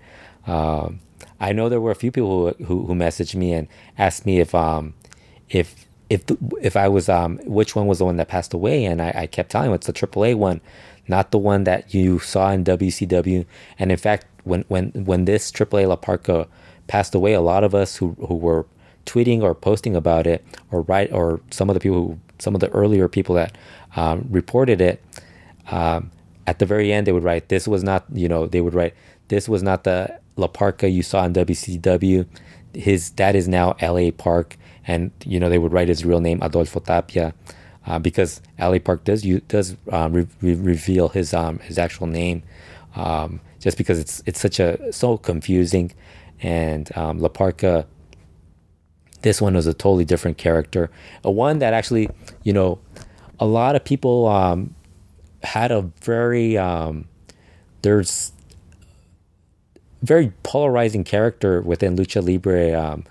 Um, I know there were a few people who, who, who messaged me and asked me if um if if if I was um which one was the one that passed away, and I, I kept telling them it's the AAA one, not the one that you saw in WCW. And in fact, when when when this AAA La Parka passed away, a lot of us who who were tweeting or posting about it, or write, or some of the people who, some of the earlier people that um, reported it, um, at the very end they would write, "This was not," you know, they would write, "This was not the La Parka you saw in WCW. His that is now L.A. Park." And you know they would write his real name Adolfo Tapia, uh, because L.A. Park does you does um, re- re- reveal his um, his actual name, um, just because it's it's such a so confusing, and um, La Parka this one was a totally different character. A one that actually, you know, a lot of people um, had a very um, there's very polarizing character within lucha libre, um,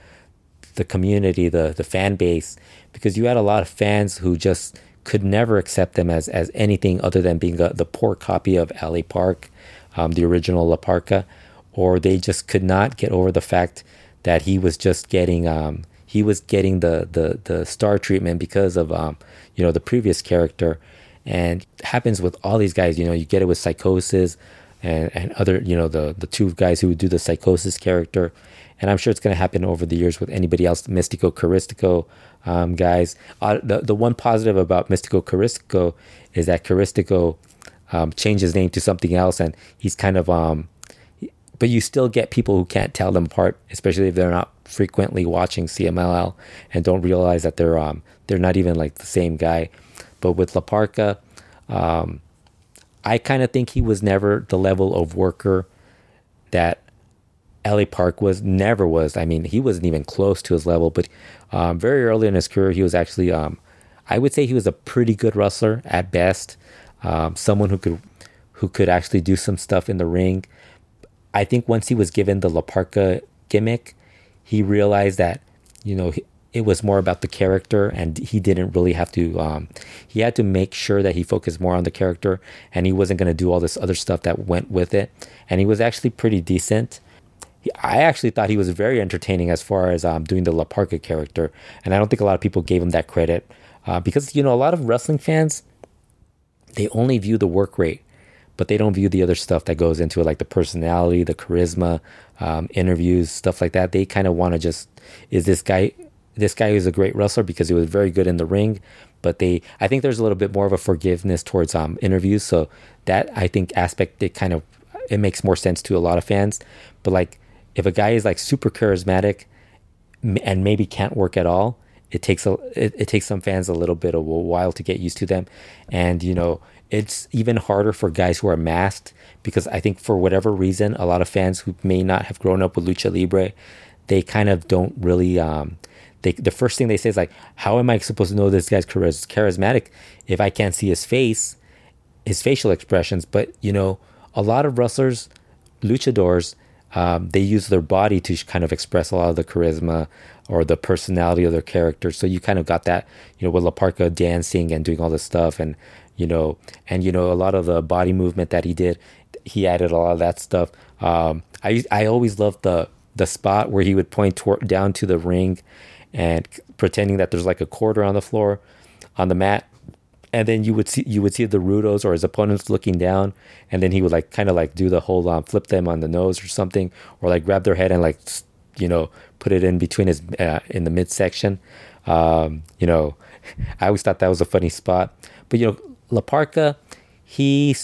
the community, the the fan base, because you had a lot of fans who just could never accept them as as anything other than being a, the poor copy of LA Park, um, the original La Parka, or they just could not get over the fact that he was just getting um, he was getting the the the star treatment because of um you know the previous character. And happens with all these guys you know you get it with psychosis and and other you know the the two guys who would do the psychosis character. And i'm sure it's going to happen over the years with anybody else Mistico caristico um, guys. Uh, the, the one positive about Mistico caristico is that caristico um, changed his name to something else and he's kind of um but you still get people who can't tell them apart especially if they're not frequently watching CMLL and don't realize that they're um they're not even like the same guy. But with La Parka, um, I kind of think he was never the level of worker that LA Park was never was. I mean, he wasn't even close to his level. But um, very early in his career, he was actually um, I would say he was a pretty good wrestler at best. Um, someone who could who could actually do some stuff in the ring. I think once he was given the La Parka gimmick, he realized that, you know, it was more about the character and he didn't really have to um, he had to make sure that he focused more on the character and he wasn't going to do all this other stuff that went with it. And he was actually pretty decent. He- i actually thought he was very entertaining as far as um, doing the la parka character. And i don't think a lot of people gave him that credit uh, because you know a lot of wrestling fans they only view the work rate but they don't view the other stuff that goes into it like the personality the charisma um, interviews stuff like that. They kind of want to just is this guy this guy is a great wrestler because he was very good in the ring but they i think there's a little bit more of a forgiveness towards um, interviews. So that i think aspect it kind of it makes more sense to a lot of fans. But like if a guy is like super charismatic and maybe can't work at all it takes a it, it takes some fans a little bit of a while to get used to them. And you know it's even harder for guys who are masked because i think for whatever reason a lot of fans who may not have grown up with lucha libre they kind of don't really um they the first thing they say is like how am i supposed to know this guy's charismatic if i can't see his face his facial expressions? But you know a lot of wrestlers luchadors um, they use their body to kind of express a lot of the charisma or the personality of their character. So you kind of got that you know with la parka dancing and doing all this stuff and you know and you know a lot of the body movement that he did he added a lot of that stuff um, i i always loved the the spot where he would point toward, down to the ring and pretending that there's like a quarter on the floor on the mat and then you would see you would see the Rudos or his opponents looking down, and then he would like kind of like do the whole um, flip them on the nose or something, or like grab their head and like you know put it in between his uh, in the midsection. Um, you know, I always thought that was a funny spot. But you know, La Parka, he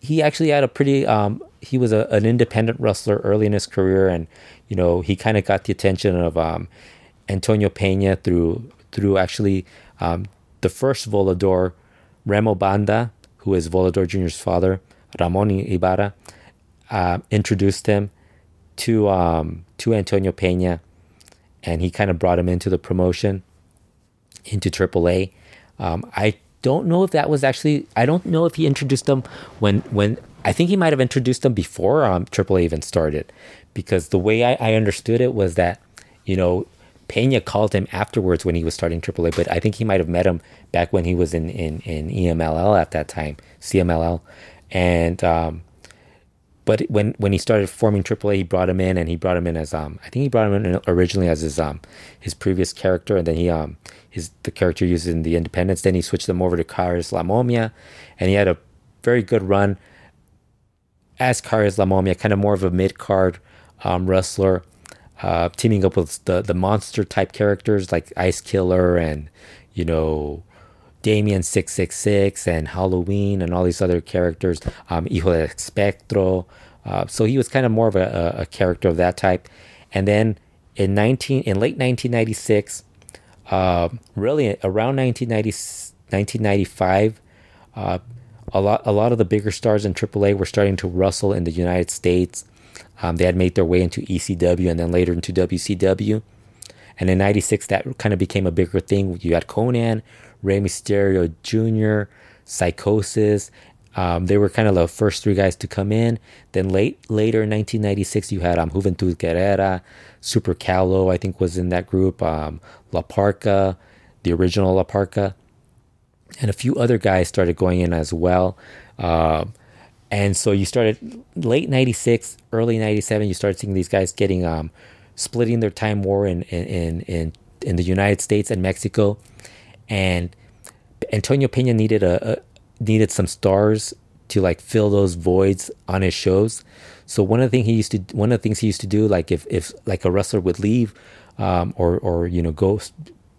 he actually had a pretty um, he was a, an independent wrestler early in his career, and you know he kind of got the attention of um, Antonio Pena through through actually um, the first volador, Remo Banda, who is Volador Jr.'s father, Ramon Ibarra, uh, introduced him to um, to Antonio Pena, and he kind of brought him into the promotion, into AAA. Um, I don't know if that was actually. I don't know if he introduced them when when. I think he might have introduced them before um, AAA even started, because the way I, I understood it was that, you know, Pena called him afterwards when he was starting AAA, but I think he might have met him back when he was in in, in EMLL at that time, CMLL, and um, but when when he started forming AAA, he brought him in, and he brought him in as um I think he brought him in originally as his um his previous character, and then he um his the character used in the Independence. Then he switched them over to Karis La Momia, and he had a very good run as Karis La Momia, kind of more of a mid card um, wrestler, uh, teaming up with the the monster type characters like Ice Killer and you know Damien six six six and Halloween and all these other characters, um, Hijo del Espectro. Uh, so he was kind of more of a, a, character of that type. And then in nineteen in late nineteen ninety six, uh, really around 1990, 1995, uh, a lot a lot of the bigger stars in AAA were starting to rustle in the United States. Um, they had made their way into ECW and then later into WCW. And in '96, that kind of became a bigger thing. You had Konnan, Rey Mysterio Jr., Psychosis. Um, they were kind of the first three guys to come in. Then late later in 1996, you had um, Juventud Guerrera, Super Calo, I think was in that group. Um, La Parka, the original La Parka, and a few other guys started going in as well. Um, and so you started late 96 early 97 you started seeing these guys getting um splitting their time in in in in, in the united states and mexico and antonio pena needed a, a needed some stars to like fill those voids on his shows so one of the things he used to one of the things he used to do like if if like a wrestler would leave um or or you know go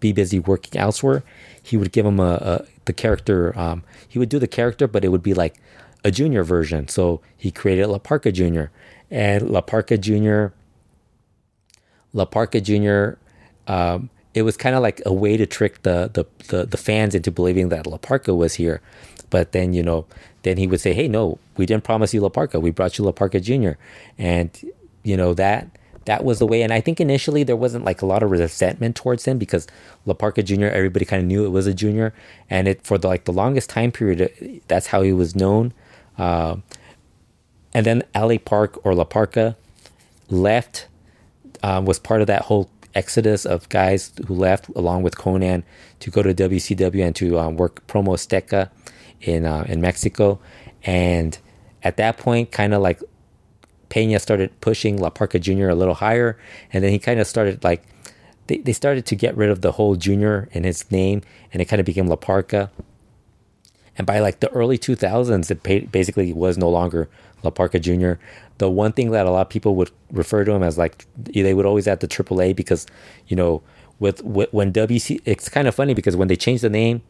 be busy working elsewhere he would give him a, a the character um he would do the character but it would be like a junior version. So he created La Parka Jr. And La Parka Jr. La Parka Jr. Um, it was kind of like a way to trick the, the the the fans into believing that La Parka was here. But then you know, then he would say, "Hey, no, we didn't promise you La Parka. We brought you La Parka Jr." And you know that that was the way. And I think initially there wasn't like a lot of resentment towards him because La Parka Jr. Everybody kind of knew it was a junior, and it for the like the longest time period, that's how he was known. Uh, and then LA Park or La Parka left, um, was part of that whole exodus of guys who left along with Konnan to go to WCW and to um, work Promo Azteca in uh, in Mexico, and at that point, kind of like Pena started pushing La Parka Jr. a little higher, and then he kind of started like they, they started to get rid of the whole junior in his name, and it kind of became La Parka. And by like the early 2000s, it basically was no longer La Parka Jr. The one thing that a lot of people would refer to him as like they would always add the AAA because, you know, with, with when WC, it's kind of funny because when they changed the name,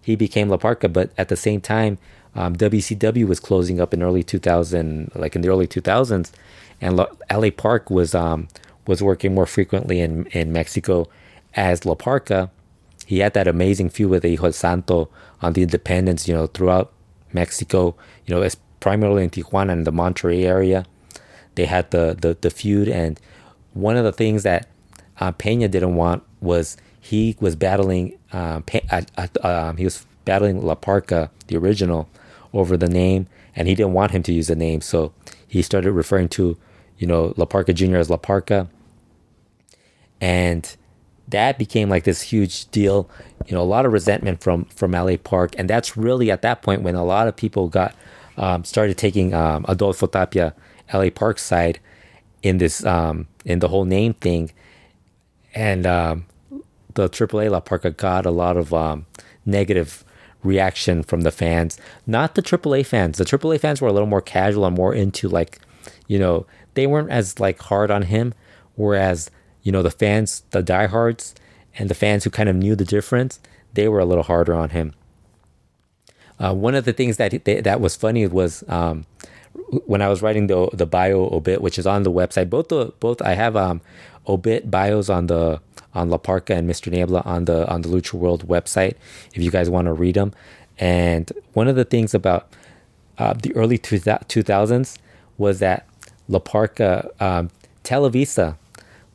he became La Parka, but at the same time, um, WCW was closing up in early 2000, like in the early 2000s, and LA Park was um, was working more frequently in in Mexico as La Parka. He had that amazing feud with Hijo Santo on the independence, you know, throughout Mexico, you know, primarily in Tijuana and the Monterrey area. They had the, the, the feud, and one of the things that uh, Pena didn't want was he was battling, uh, uh, um, he was battling La Parka, the original, over the name, and he didn't want him to use the name, so he started referring to, you know, La Parka Jr. as La Parka, and that became like this huge deal. You know, a lot of resentment from from LA Park, and that's really at that point when a lot of people got um, started taking um, Adolfo Tapia, LA Park side in this um, in the whole name thing, and um, the AAA La Parka got a lot of um, negative reaction from the fans. Not the AAA fans. The AAA fans were a little more casual and more into like, you know, they weren't as like hard on him, whereas you know, the fans, the diehards, and the fans who kind of knew the difference, they were a little harder on him. Uh, one of the things that that was funny was um, when I was writing the the bio obit, which is on the website. Both the both I have um, obit bios on the on La Parka and Mr. Niebla on the on the Lucha World website if you guys want to read them. And one of the things about uh, the early two thousands was that La Parka um, Televisa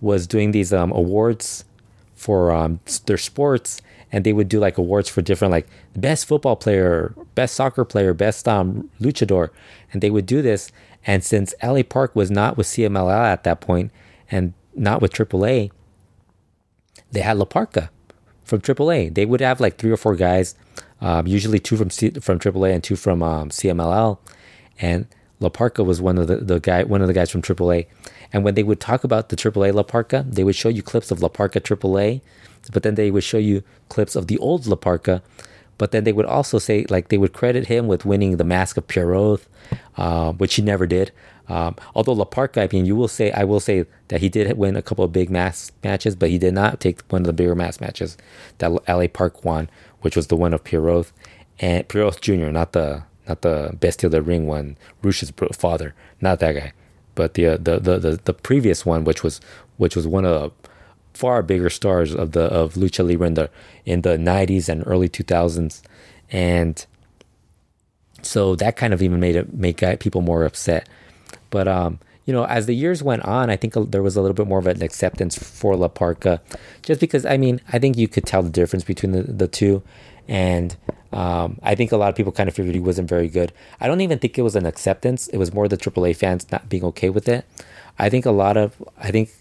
was doing these um, awards for um, their sports, and they would do like awards for different like best football player, best soccer player, best um, luchador, and they would do this. And since LA Park was not with CMLL at that point, and not with AAA, they had La Parka from AAA. They would have like three or four guys, um, usually two from C- from AAA and two from um, CMLL, and La Parka was one of the, the guy one of the guys from AAA. And when they would talk about the AAA La Parka, they would show you clips of La Parka AAA, but then they would show you clips of the old La Parka. But then they would also say, like, they would credit him with winning the Mask of Pierroth, uh, which he never did. Um, although La Parka, I mean, you will say, I will say that he did win a couple of big mask matches, but he did not take one of the bigger mask matches that LA Park won, which was the one of Pierroth and Pierroth Jr., not the not the Bestia del Ring one, Rush's father, not that guy but the, uh, the, the the the previous one, which was which was one of the far bigger stars of the of lucha libre in the in the 90s and early 2000s, and so that kind of even made it make people more upset. But um, you know, as the years went on, I think there was a little bit more of an acceptance for La Parka, just because I mean, I think you could tell the difference between the, the two, and um, I think a lot of people kind of figured he wasn't very good. I don't even think it was an acceptance. It was more the AAA fans not being okay with it. I think a lot of I think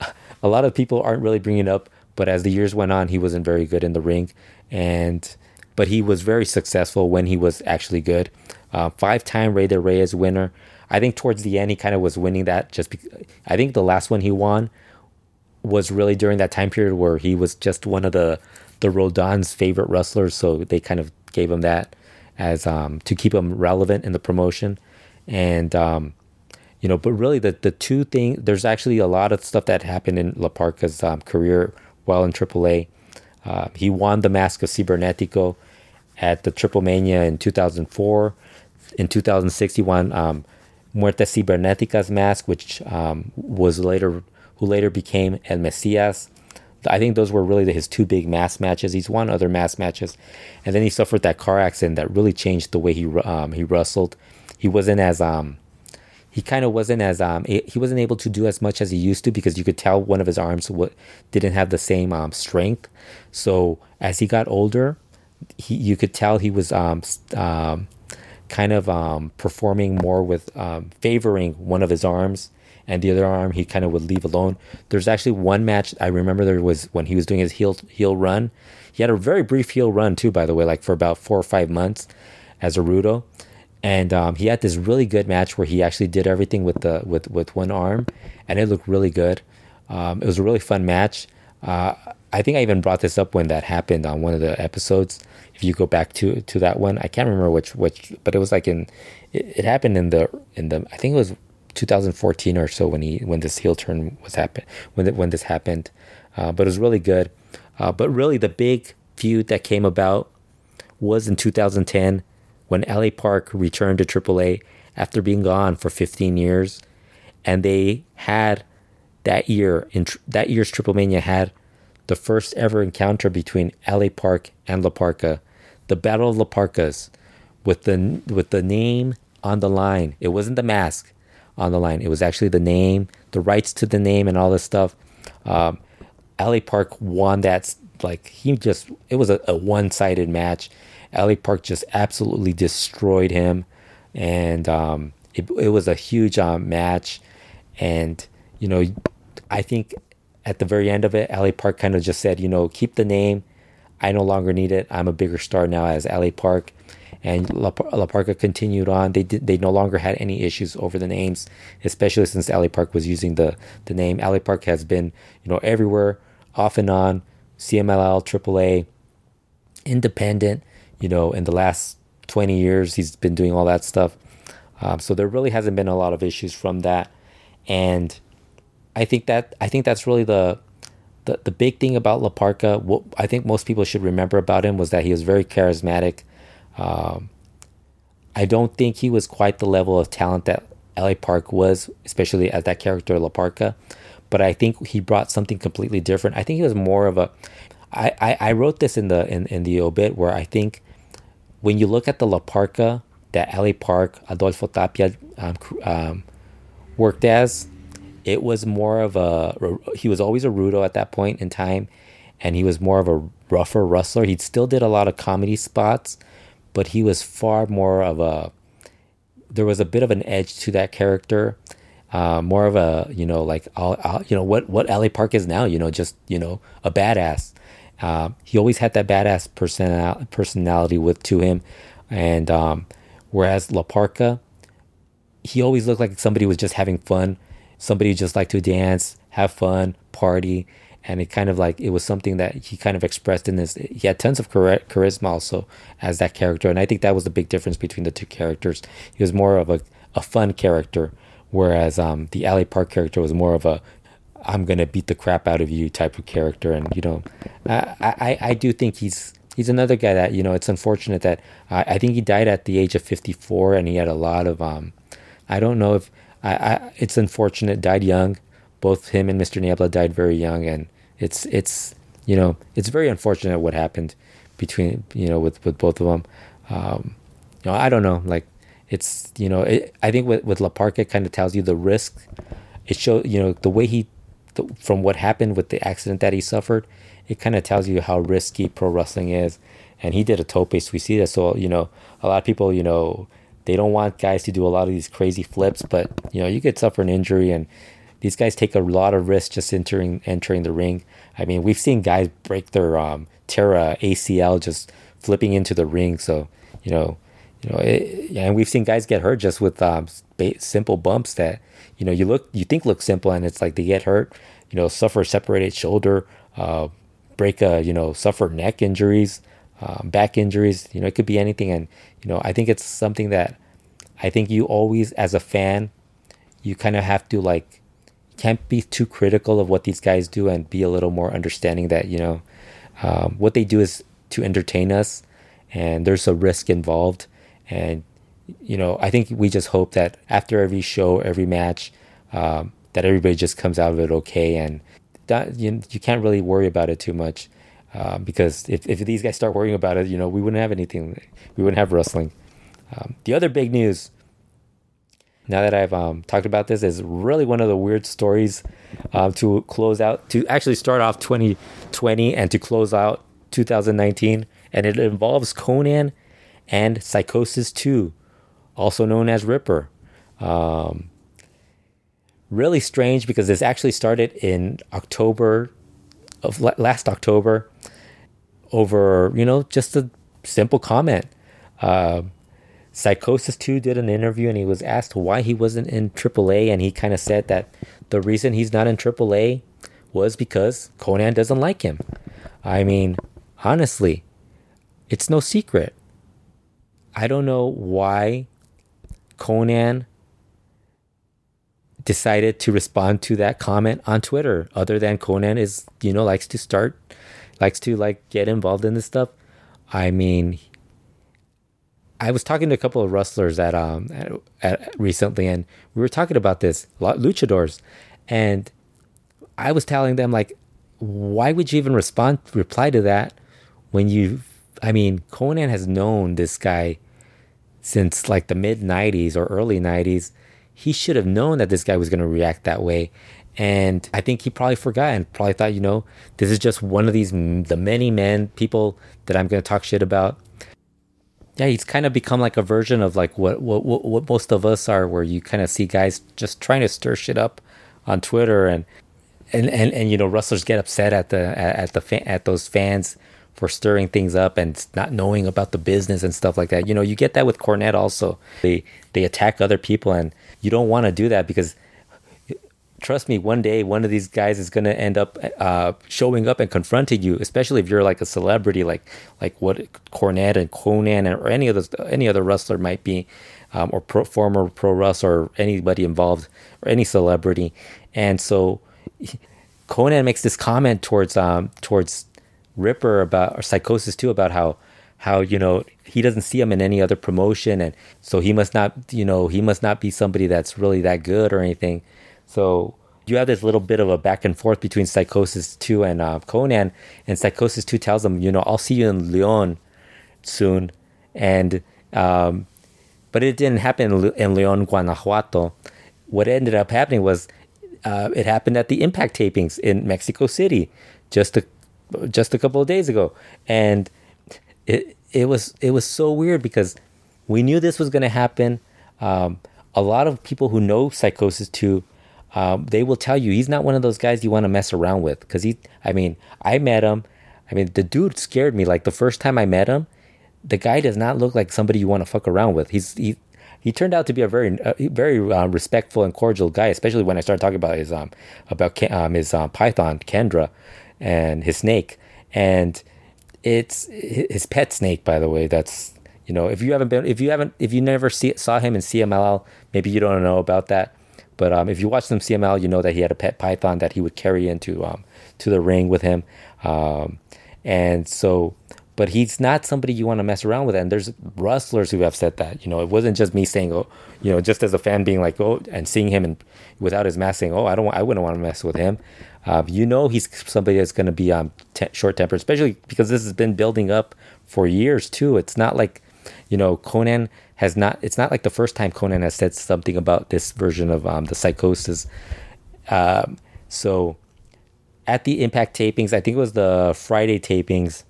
a lot of people aren't really bringing it up, but as the years went on, he wasn't very good in the ring, and but he was very successful when he was actually good. Uh, five-time Rey de Reyes winner. I think towards the end he kind of was winning that just because I think the last one he won was really during that time period where he was just one of the the Roldan's favorite wrestlers, so they kind of gave him that as um, to keep him relevant in the promotion, and um, you know, but really the the two things there's actually a lot of stuff that happened in La Parka's um, career while in AAA. Uh, he won the Mask of Cibernetico at the Triple Mania in 2004. In 2006, he won um, Muerte Cibernetica's mask, which um, was later who later became El Mesias. I think those were really his two big mask matches. He's won other mask matches, and then he suffered that car accident that really changed the way he um, he wrestled. He wasn't as um, he kind of wasn't as um, he wasn't able to do as much as he used to because you could tell one of his arms didn't have the same um, strength. So as he got older, he you could tell he was um, um kind of um, performing more with um, favoring one of his arms and the other arm he kind of would leave alone. There's actually one match I remember there was when he was doing his heel heel run. He had a very brief heel run too, by the way, like for about four or five months as a Rudo. And um, he had this really good match where he actually did everything with the with with one arm, and it looked really good. Um, it was a really fun match. Uh, I think I even brought this up when that happened on one of the episodes. If you go back to to that one, I can't remember which which, but it was like in it, it happened in the in the I think it was 2014 or so when he when this heel turn was happen when the, when this happened. Uh, but it was really good. Uh, but really, the big feud that came about was in 2010 when LA Park returned to AAA after being gone for 15 years, and they had that year in that year's Triple Mania had the first ever encounter between LA Park and La Parka, the Battle of La Parkas, with the with the name on the line. It wasn't the mask on the line. It was actually the name, the rights to the name, and all this stuff. Um, Park won that. Like he just, it was a, a one-sided match. LA Park just absolutely destroyed him, and um, it it was a huge um, match. And you know, I think at the very end of it, LA Park kind of just said, you know, keep the name. I no longer need it. I'm a bigger star now as LA Park. And La, La Parka continued on. They did, they no longer had any issues over the names, especially since LA Park was using the the name. LA Park has been, you know, everywhere, off and on, CMLL, AAA, independent. You know, in the last 20 years, he's been doing all that stuff. Um, so there really hasn't been a lot of issues from that, and I think that I think that's really the the, the big thing about La Parka. What I think most people should remember about him was that he was very charismatic. Um, I don't think he was quite the level of talent that LA Park was, especially as that character La Parka. But I think he brought something completely different. I think he was more of a. I, I, I wrote this in the in, in the obit where I think when you look at the La Parka that LA Park Adolfo Tapia um, um, worked as, it was more of a he was always a rudo at that point in time, and he was more of a rougher wrestler. He still did a lot of comedy spots, but he was far more of a. There was a bit of an edge to that character, uh, more of a you know like I'll, you know what what LA Park is now. You know just you know a badass. Uh, he always had that badass personal personality with to him, and um, whereas La Parka, he always looked like somebody was just having fun, somebody just like to dance, have fun, party, and it kind of like it was something that he kind of expressed in this. He had tons of char- charisma also as that character, and I think that was the big difference between the two characters. He was more of a, a fun character, whereas um, the LA Park character was more of a I'm gonna beat the crap out of you type of character, and you know, I I, I do think he's he's another guy that you know it's unfortunate that I, I think he died at the age of 54, and he had a lot of um, I don't know if I, I it's unfortunate died young. Both him and Mr. Niebla died very young, and it's it's you know it's very unfortunate what happened between you know with with both of them. Um, you know, I don't know, like it's you know it, I think with with La Parka it kind of tells you the risk. It shows you know the way he the, from what happened with the accident that he suffered. It kind of tells you how risky pro wrestling is, and he did a tope suicida. So you know a lot of people you know they don't want guys to do a lot of these crazy flips, but you know you could suffer an injury and these guys take a lot of risks just entering entering the ring. I mean, we've seen guys break their um, Terra ACL just flipping into the ring. So you know, you know, it, and we've seen guys get hurt just with um, simple bumps that you know you look you think look simple, and it's like they get hurt. You know, suffer a separated shoulder, uh, break a you know suffer neck injuries, um, back injuries. You know, it could be anything, and you know, I think it's something that I think you always as a fan, you kind of have to like can't be too critical of what these guys do and be a little more understanding that you know um, what they do is to entertain us and there's a risk involved. And you know i think we just hope that after every show every match um, that everybody just comes out of it okay and that you, you can't really worry about it too much uh, because if, if these guys start worrying about it you know we wouldn't have anything we wouldn't have wrestling. Um, the other big news now that I've um, talked about this, is really one of the weird stories uh, to close out, to actually start off 2020 and to close out 2019. And it involves Konnan and Psychosis 2, also known as Ripper. Um, really strange because this actually started in October of last October over, you know, just a simple comment. Uh, Psychosis 2 did an interview and he was asked why he wasn't in AAA, and he kind of said that the reason he's not in AAA was because Konnan doesn't like him. I mean, honestly, it's no secret. I don't know why Konnan decided to respond to that comment on Twitter, other than Konnan is, you know, likes to start, likes to like get involved in this stuff. I mean, I was talking to a couple of wrestlers at um at, at recently, and we were talking about this luchadors, and I was telling them like, why would you even respond reply to that when you? I mean, Konnan has known this guy since like the mid '90s or early '90s. He should have known that this guy was going to react that way. And I think he probably forgot and probably thought, you know, this is just one of these the many men people that I'm going to talk shit about yeah, he's kind of become like a version of like what what what most of us are, where you kind of see guys just trying to stir shit up on Twitter, and and and, and you know wrestlers get upset at the at the fan, at those fans for stirring things up and not knowing about the business and stuff like that. You know, you get that with Cornette also. They they attack other people, and you don't want to do that because trust me, one day one of these guys is gonna end up uh, showing up and confronting you, especially if you're like a celebrity, like like what Cornette and Konnan or any other any other wrestler might be, um, or pro, former pro wrestler or anybody involved or any celebrity, and so Konnan makes this comment towards um towards Ripper about or Psychosis 2 about how how you know he doesn't see him in any other promotion. And so he must not you know he must not be somebody that's really that good or anything so you have this little bit of a back and forth between Psychosis 2 and uh, Konnan, and Psychosis 2 tells him, you know, I'll see you in Leon soon. And, um, but it didn't happen in Leon, Guanajuato. What ended up happening was uh, it happened at the Impact tapings in Mexico City just a, just a couple of days ago. And it, it was, it was so weird because we knew this was going to happen. Um, a lot of people who know Psychosis 2 um, they will tell you he's not one of those guys you want to mess around with. Because he, I mean, I met him. I mean, the dude scared me. Like the first time I met him, the guy does not look like somebody you want to fuck around with. He's he he turned out to be a very uh, very uh, respectful and cordial guy, especially when I started talking about his um about um, his um, python Kendra and his snake and it's his pet snake by the way that's you know if you haven't been if you haven't if you never see, saw him in CMLL maybe you don't know about that but um, if you watch some CMLL, you know that he had a pet python that he would carry into um, to the ring with him. Um, and so, but he's not somebody you want to mess around with. And there's wrestlers who have said that. You know, it wasn't just me saying, oh, you know, just as a fan being like, oh, and seeing him and without his mask saying, oh, I don't, I wouldn't want to mess with him. Uh, you know, he's somebody that's going to be um, short tempered, especially because this has been building up for years too. It's not like, you know, Konnan has not it's not like the first time Konnan has said something about this version of um, the psychosis. Um, so at the Impact tapings, I think it was the Friday tapings,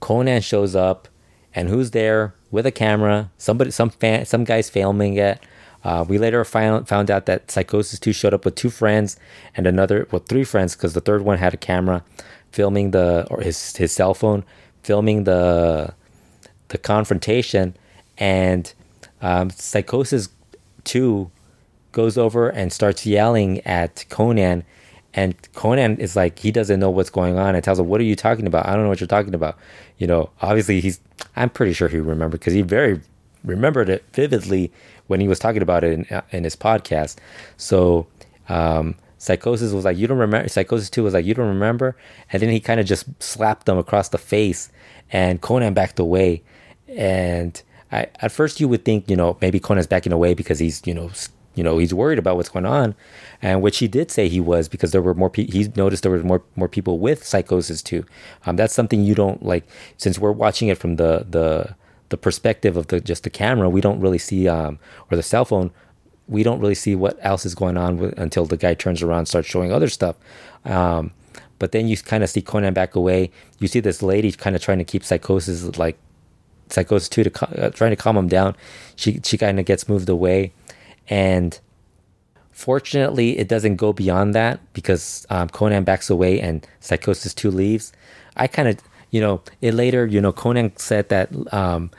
Konnan shows up, and who's there with a camera? Somebody, some fan, some guys filming it. Uh, we later found found out that Psychosis 2 showed up with two friends and another, well, three friends, because the third one had a camera filming the, or his, his cell phone, filming the, the confrontation and um, Psychosis 2 goes over and starts yelling at Konnan. And Konnan is like, he doesn't know what's going on and tells him, What are you talking about? I don't know what you're talking about. You know, obviously, he's, I'm pretty sure he remembered because he very remembered it vividly when he was talking about it in, in his podcast. So, um, Psychosis was like, You don't remember? Psychosis 2 was like, You don't remember? And then he kind of just slapped them across the face, and Konnan backed away. And I, at first you would think, you know, maybe Konnan's backing away because he's, you know, you know, he's worried about what's going on, and which he did say he was because there were more. Pe- he noticed there were more more people with psychosis 2. Um, that's something you don't like since we're watching it from the the the perspective of the just the camera. We don't really see um or the cell phone. We don't really see what else is going on with, until the guy turns around starts showing other stuff. Um, but then you kind of see Konnan back away. You see this lady kind of trying to keep psychosis like Psychosis 2 to uh, trying to calm him down. She she kind of gets moved away, and Fortunately, it doesn't go beyond that because um, Konnan backs away and Psychosis 2 leaves. I kind of, you know, it later, you know, Konnan said that um,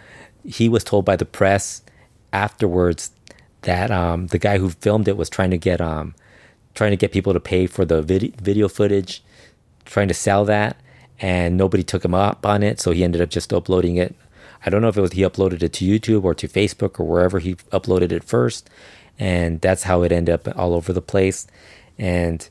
he was told by the press afterwards that um, the guy who filmed it was trying to get um, trying to get people to pay for the vid- video footage, trying to sell that, and nobody took him up on it. So he ended up just uploading it. I don't know if it was he uploaded it to YouTube or to Facebook or wherever he uploaded it first, and that's how it ended up all over the place. And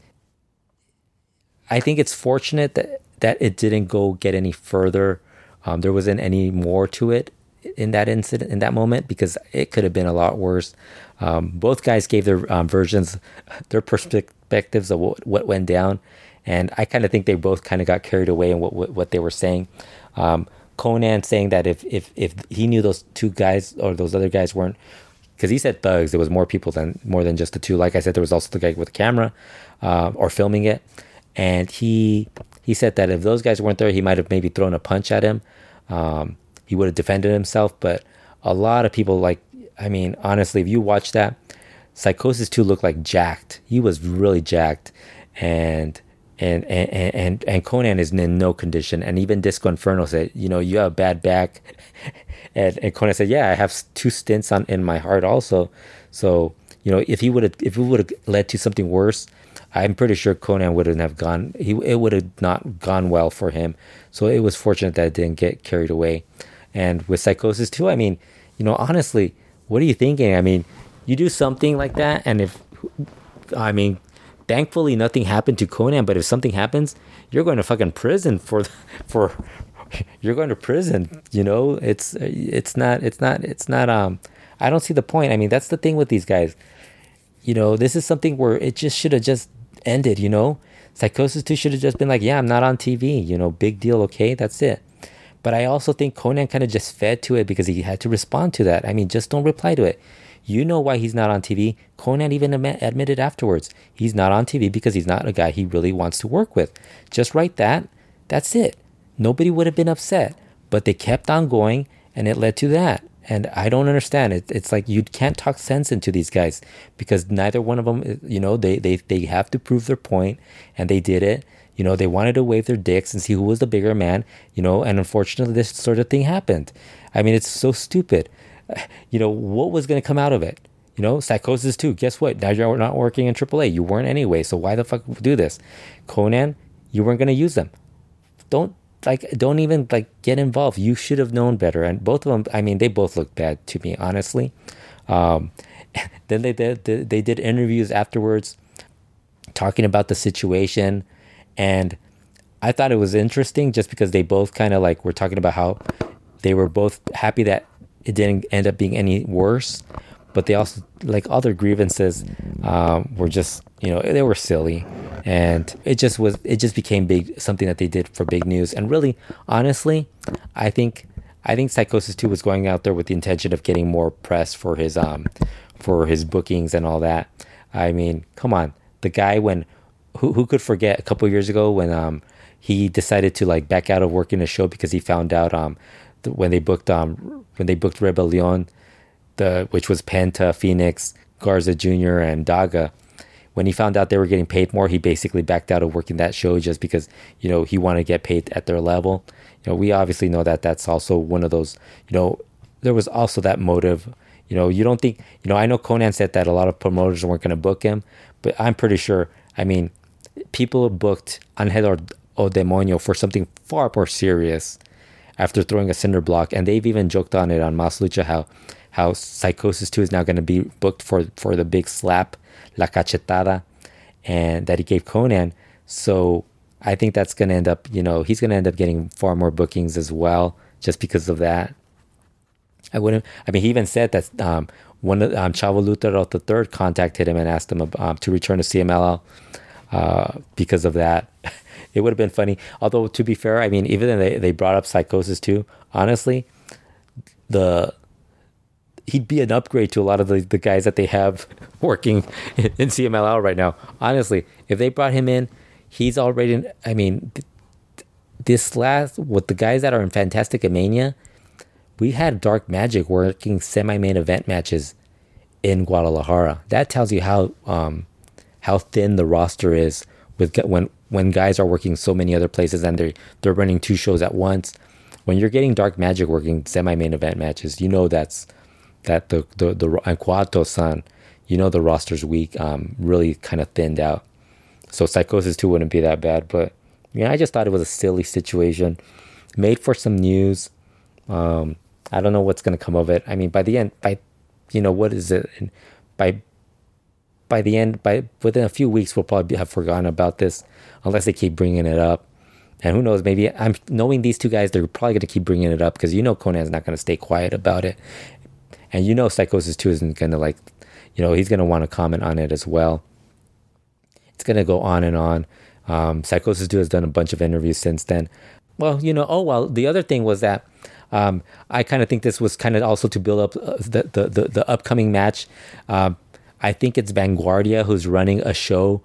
I think it's fortunate that that it didn't go get any further. Um, there wasn't any more to it in that incident in that moment because it could have been a lot worse. Um, both guys gave their um, versions, their perspectives of what, what went down, and I kind of think they both kind of got carried away in what what, what they were saying. Um, Konnan saying that if if if he knew those two guys or those other guys weren't because he said thugs, there was more people than more than just the two. Like I said, there was also the guy with the camera uh, or filming it, and he he said that if those guys weren't there, he might have maybe thrown a punch at him. Um, he would have defended himself, but a lot of people like I mean, honestly, if you watch that, Psychosis 2 looked like jacked. He was really jacked. And and and and, and Konnan is in no condition. And even Disco Inferno said, you know, you have a bad back. and, and Konnan said, yeah, I have two stints on in my heart also. So you know, if he would have, if it would have led to something worse, I'm pretty sure Konnan wouldn't have gone. He it would have not gone well for him. So it was fortunate that it didn't get carried away. And with Psychosis 2, I mean, you know, honestly, what are you thinking? I mean, you do something like that, and if, I mean, thankfully nothing happened to Konnan, but if something happens, you're going to fucking prison for, for, you're going to prison. You know, it's it's not it's not it's not um. I don't see the point. I mean, that's the thing with these guys. You know, this is something where it just should have just ended. You know, Psychosis two should have just been like, yeah, I'm not on TV. You know, big deal. Okay, that's it. But I also think Konnan kind of just fed to it because he had to respond to that. I mean, just don't reply to it. You know why he's not on TV. Konnan even admitted afterwards he's not on TV because he's not a guy he really wants to work with. Just write that. That's it. Nobody would have been upset. But they kept on going and it led to that. And I don't understand it. It's like you can't talk sense into these guys because neither one of them, uh, you know, they, they, they have to prove their point and they did it. You know, they wanted to wave their dicks and see who was the bigger man, you know, and unfortunately, this sort of thing happened. I mean, it's so stupid. You know, what was going to come out of it? You know, Psychosis 2. guess what? Now you're not working in AAA. You weren't anyway, so why the fuck do this? Konnan, you weren't going to use them. Don't like don't even like get involved. You should have known better. And both of them, I mean, they both looked bad to me, honestly. Um, then they did they did interviews afterwards, talking about the situation, and I thought it was interesting just because they both kind of like were talking about how they were both happy that it didn't end up being any worse, but they also like other grievances um, were just you know they were silly, and it just was it just became big something that they did for big news. And really, honestly, I think I think Psychosis Two was going out there with the intention of getting more press for his um for his bookings and all that. I mean, come on, the guy when who who could forget a couple years ago when um he decided to like back out of working a show because he found out um when they booked um when they booked Rebellion, the which was Penta, Fenix, Garza Jr. and Daga. When he found out they were getting paid more, he basically backed out of working that show just because you know he wanted to get paid at their level. You know, we obviously know that that's also one of those. You know, there was also that motive. You know, you don't think. You know, I know Konnan said that a lot of promoters weren't going to book him, but I'm pretty sure. I mean, people booked Angel o Demonio for something far more serious after throwing a cinder block, and they've even joked on it on Mas Lucha how how Psychosis 2 is now going to be booked for for the big slap, La Cachetada, and that he gave Konnan. So I think that's going to end up, you know, he's going to end up getting far more bookings as well, just because of that. I wouldn't. I mean, he even said that um, one of um, Chavo Lutteroth the third contacted him and asked him um, to return to CMLL uh, because of that. it would have been funny. Although to be fair, I mean, even they, they brought up Psychosis 2. Honestly, the he'd be an upgrade to a lot of the, the guys that they have working in CMLL right now. Honestly, if they brought him in, he's already. I mean, this last with the guys that are in Fantastica Mania, we had Dark Magic working semi main event matches in Guadalajara. That tells you how um, how thin the roster is with when when guys are working so many other places and they're they're running two shows at once. When you're getting Dark Magic working semi main event matches, you know that's that the the the and San, you know the roster's weak, um, really kind of thinned out. So Psychosis two wouldn't be that bad, but yeah, I just thought it was a silly situation, made for some news. Um, I don't know what's gonna come of it. I mean, by the end, by you know what is it? By by the end, by within a few weeks, we'll probably have forgotten about this, unless they keep bringing it up. And who knows? Maybe I'm knowing these two guys, they're probably going to keep bringing it up because you know Konnan's not going to stay quiet about it, and you know Psychosis Two isn't going to like, you know, he's going to want to comment on it as well. It's going to go on and on. Um, Psychosis Two has done a bunch of interviews since then. Well, you know, oh well. The other thing was that um, I kind of think this was kind of also to build up uh, the, the, the, the upcoming match. Um, I think it's Vanguardia who's running a show,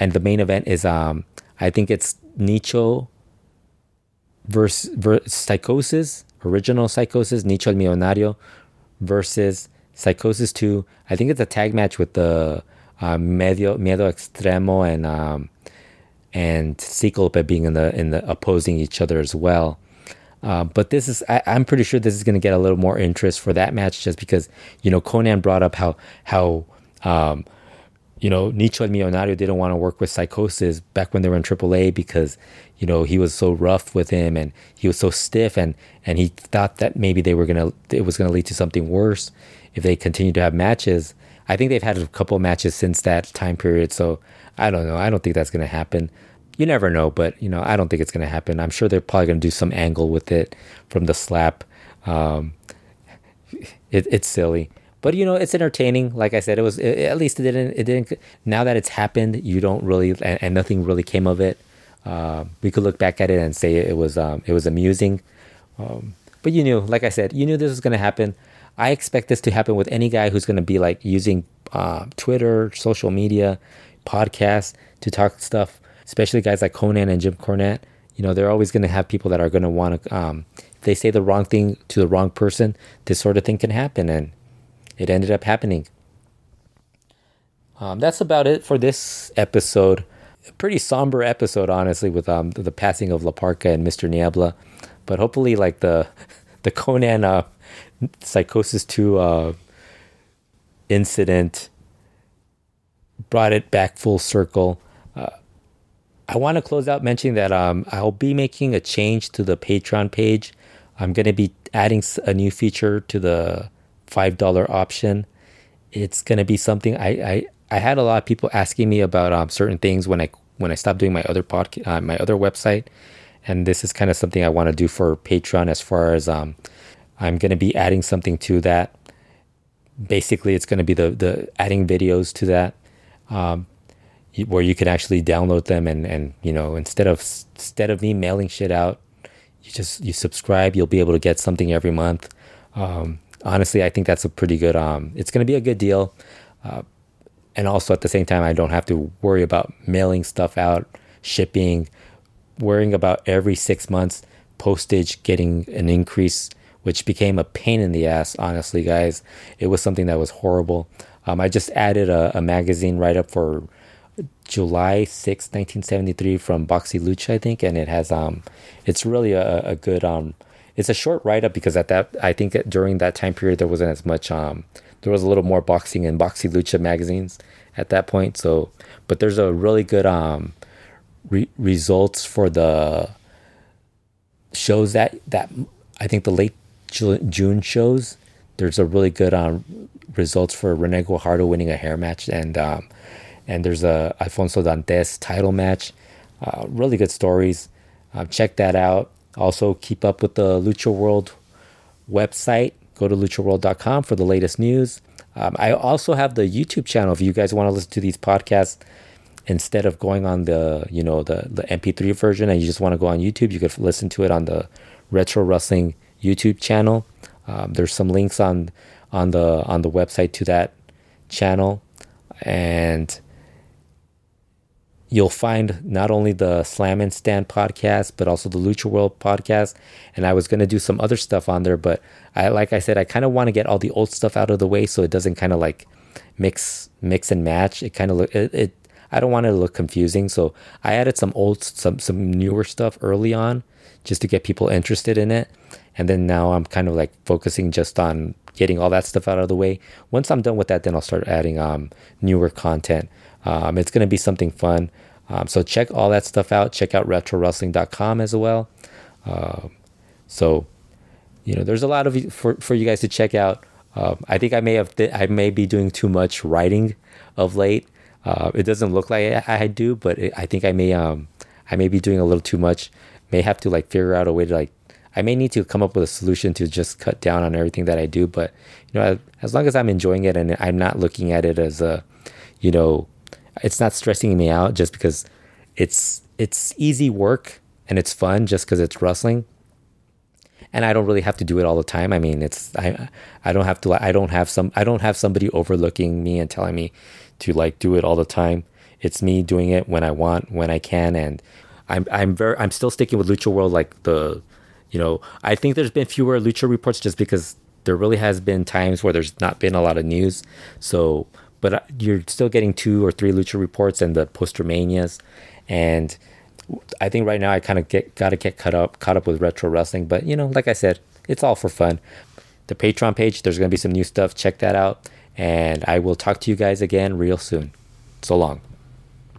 and the main event is um I think it's Nicho versus, versus Psychosis, original Psychosis, Nicho el Millonario versus Psychosis 2. I think it's a tag match with the uh, Medio Miedo Extremo and um and Ciclope being in the in the opposing each other as well. Uh, but this is I, am pretty sure this is going to get a little more interest for that match just because you know Konnan brought up how how um, you know, Nicho Millonario didn't want to work with Psychosis back when they were in AAA because, you know, he was so rough with him and he was so stiff and and he thought that maybe they were gonna it was gonna lead to something worse if they continued to have matches. I think they've had a couple matches since that time period, so I don't know. I don't think that's gonna happen. You never know, but you know, I don't think it's gonna happen. I'm sure they're probably gonna do some angle with it from the slap. Um, it, it's silly but you know it's entertaining. Like i said it was it, at least it didn't it didn't now that it's happened you don't really and, and nothing really came of it. Uh, we could look back at it and say it was um, it was amusing. Um, but you knew like i said you knew this was going to happen. I expect this to happen with any guy who's going to be like using uh, twitter social media podcasts to talk stuff especially guys like Konnan and jim cornette. You know they're always going to have people that are going to want to um, if they say the wrong thing to the wrong person this sort of thing can happen. And it ended up happening. Um, that's about it for this episode. A pretty somber episode, honestly, with um, the passing of La Parka and Mr. Niebla. But hopefully, like the the Konnan uh, Psychosis 2 uh, incident brought it back full circle. Uh, I want to close out mentioning that um, I'll be making a change to the Patreon page. I'm going to be adding a new feature to the $5 option. It's going to be something I, I, I had a lot of people asking me about um, certain things when I when I stopped doing my other podcast, uh, my other website, and this is kind of something I want to do for Patreon. As far as um, I'm going to be adding something to that. Basically, it's going to be the the adding videos to that, um, where you can actually download them and and you know instead of instead of me mailing shit out, you just you subscribe. You'll be able to get something every month. Um, honestly, I think that's a pretty good. Um, it's going to be a good deal, uh, and also at the same time, I don't have to worry about mailing stuff out, shipping, worrying about every six months postage getting an increase, which became a pain in the ass. Honestly, guys, it was something that was horrible. Um, I just added a, a magazine write up for July 6, 1973 from Box y Lucha, I think, and it has um, it's really a, a good um it's a short write up because at that I think during that time period there wasn't as much um there was a little more boxing and Box y Lucha magazines at that point. So but there's a really good um re- results for the shows that that I think the late June shows there's a really good um results for Rene Guajardo winning a hair match and um and there's a Alfonso Dantes title match. Uh, really good stories. Uh, check that out also, keep up with the Lucha World website. Go to luchaworld.com for the latest news. Um, I also have the YouTube channel. If you guys want to listen to these podcasts instead of going on the you know the the MP3 version, and you just want to go on YouTube, you could listen to it on the Retro Wrestling YouTube channel. Um, there's some links on on the on the website to that channel, and you'll find not only the Slam and Stand podcast, but also the Lucha World podcast. And I was going to do some other stuff on there, but I, like I said, I kind of want to get all the old stuff out of the way so it doesn't kind of like mix mix and match. It kind of look it, it I don't want it to look confusing, so I added some old some some newer stuff early on just to get people interested in it. And then now I'm kind of like focusing just on getting all that stuff out of the way. Once I'm done with that, then I'll start adding um, newer content. Um, it's going to be something fun. Um, so check all that stuff out. Check out retrowrestling.com as well. Um, so, you know, there's a lot of for, for you guys to check out. Um, I think I may have th- I may be doing too much writing of late. Uh, it doesn't look like I, I do, but it, I think I may um I may be doing a little too much. May have to like figure out a way to like I may need to come up with a solution to just cut down on everything that I do. But you know, as long as I'm enjoying it and I'm not looking at it as a, you know, it's not stressing me out just because it's it's easy work and it's fun just because it's wrestling. And I don't really have to do it all the time. I mean, it's I I don't have to I don't have some I don't have somebody overlooking me and telling me to like do it all the time. It's me doing it when I want, when I can, and I'm I'm very I'm still sticking with Lucha World like the you know, I think there's been fewer Lucha reports just because there really has been times where there's not been a lot of news. So, but uh, you're still getting two or three Lucha reports and the poster manias, and I think right now I kind of get got to get caught up caught up with retro wrestling. But you know, like I said, it's all for fun. The Patreon page, there's gonna be some new stuff. Check that out, and I will talk to you guys again real soon. So long.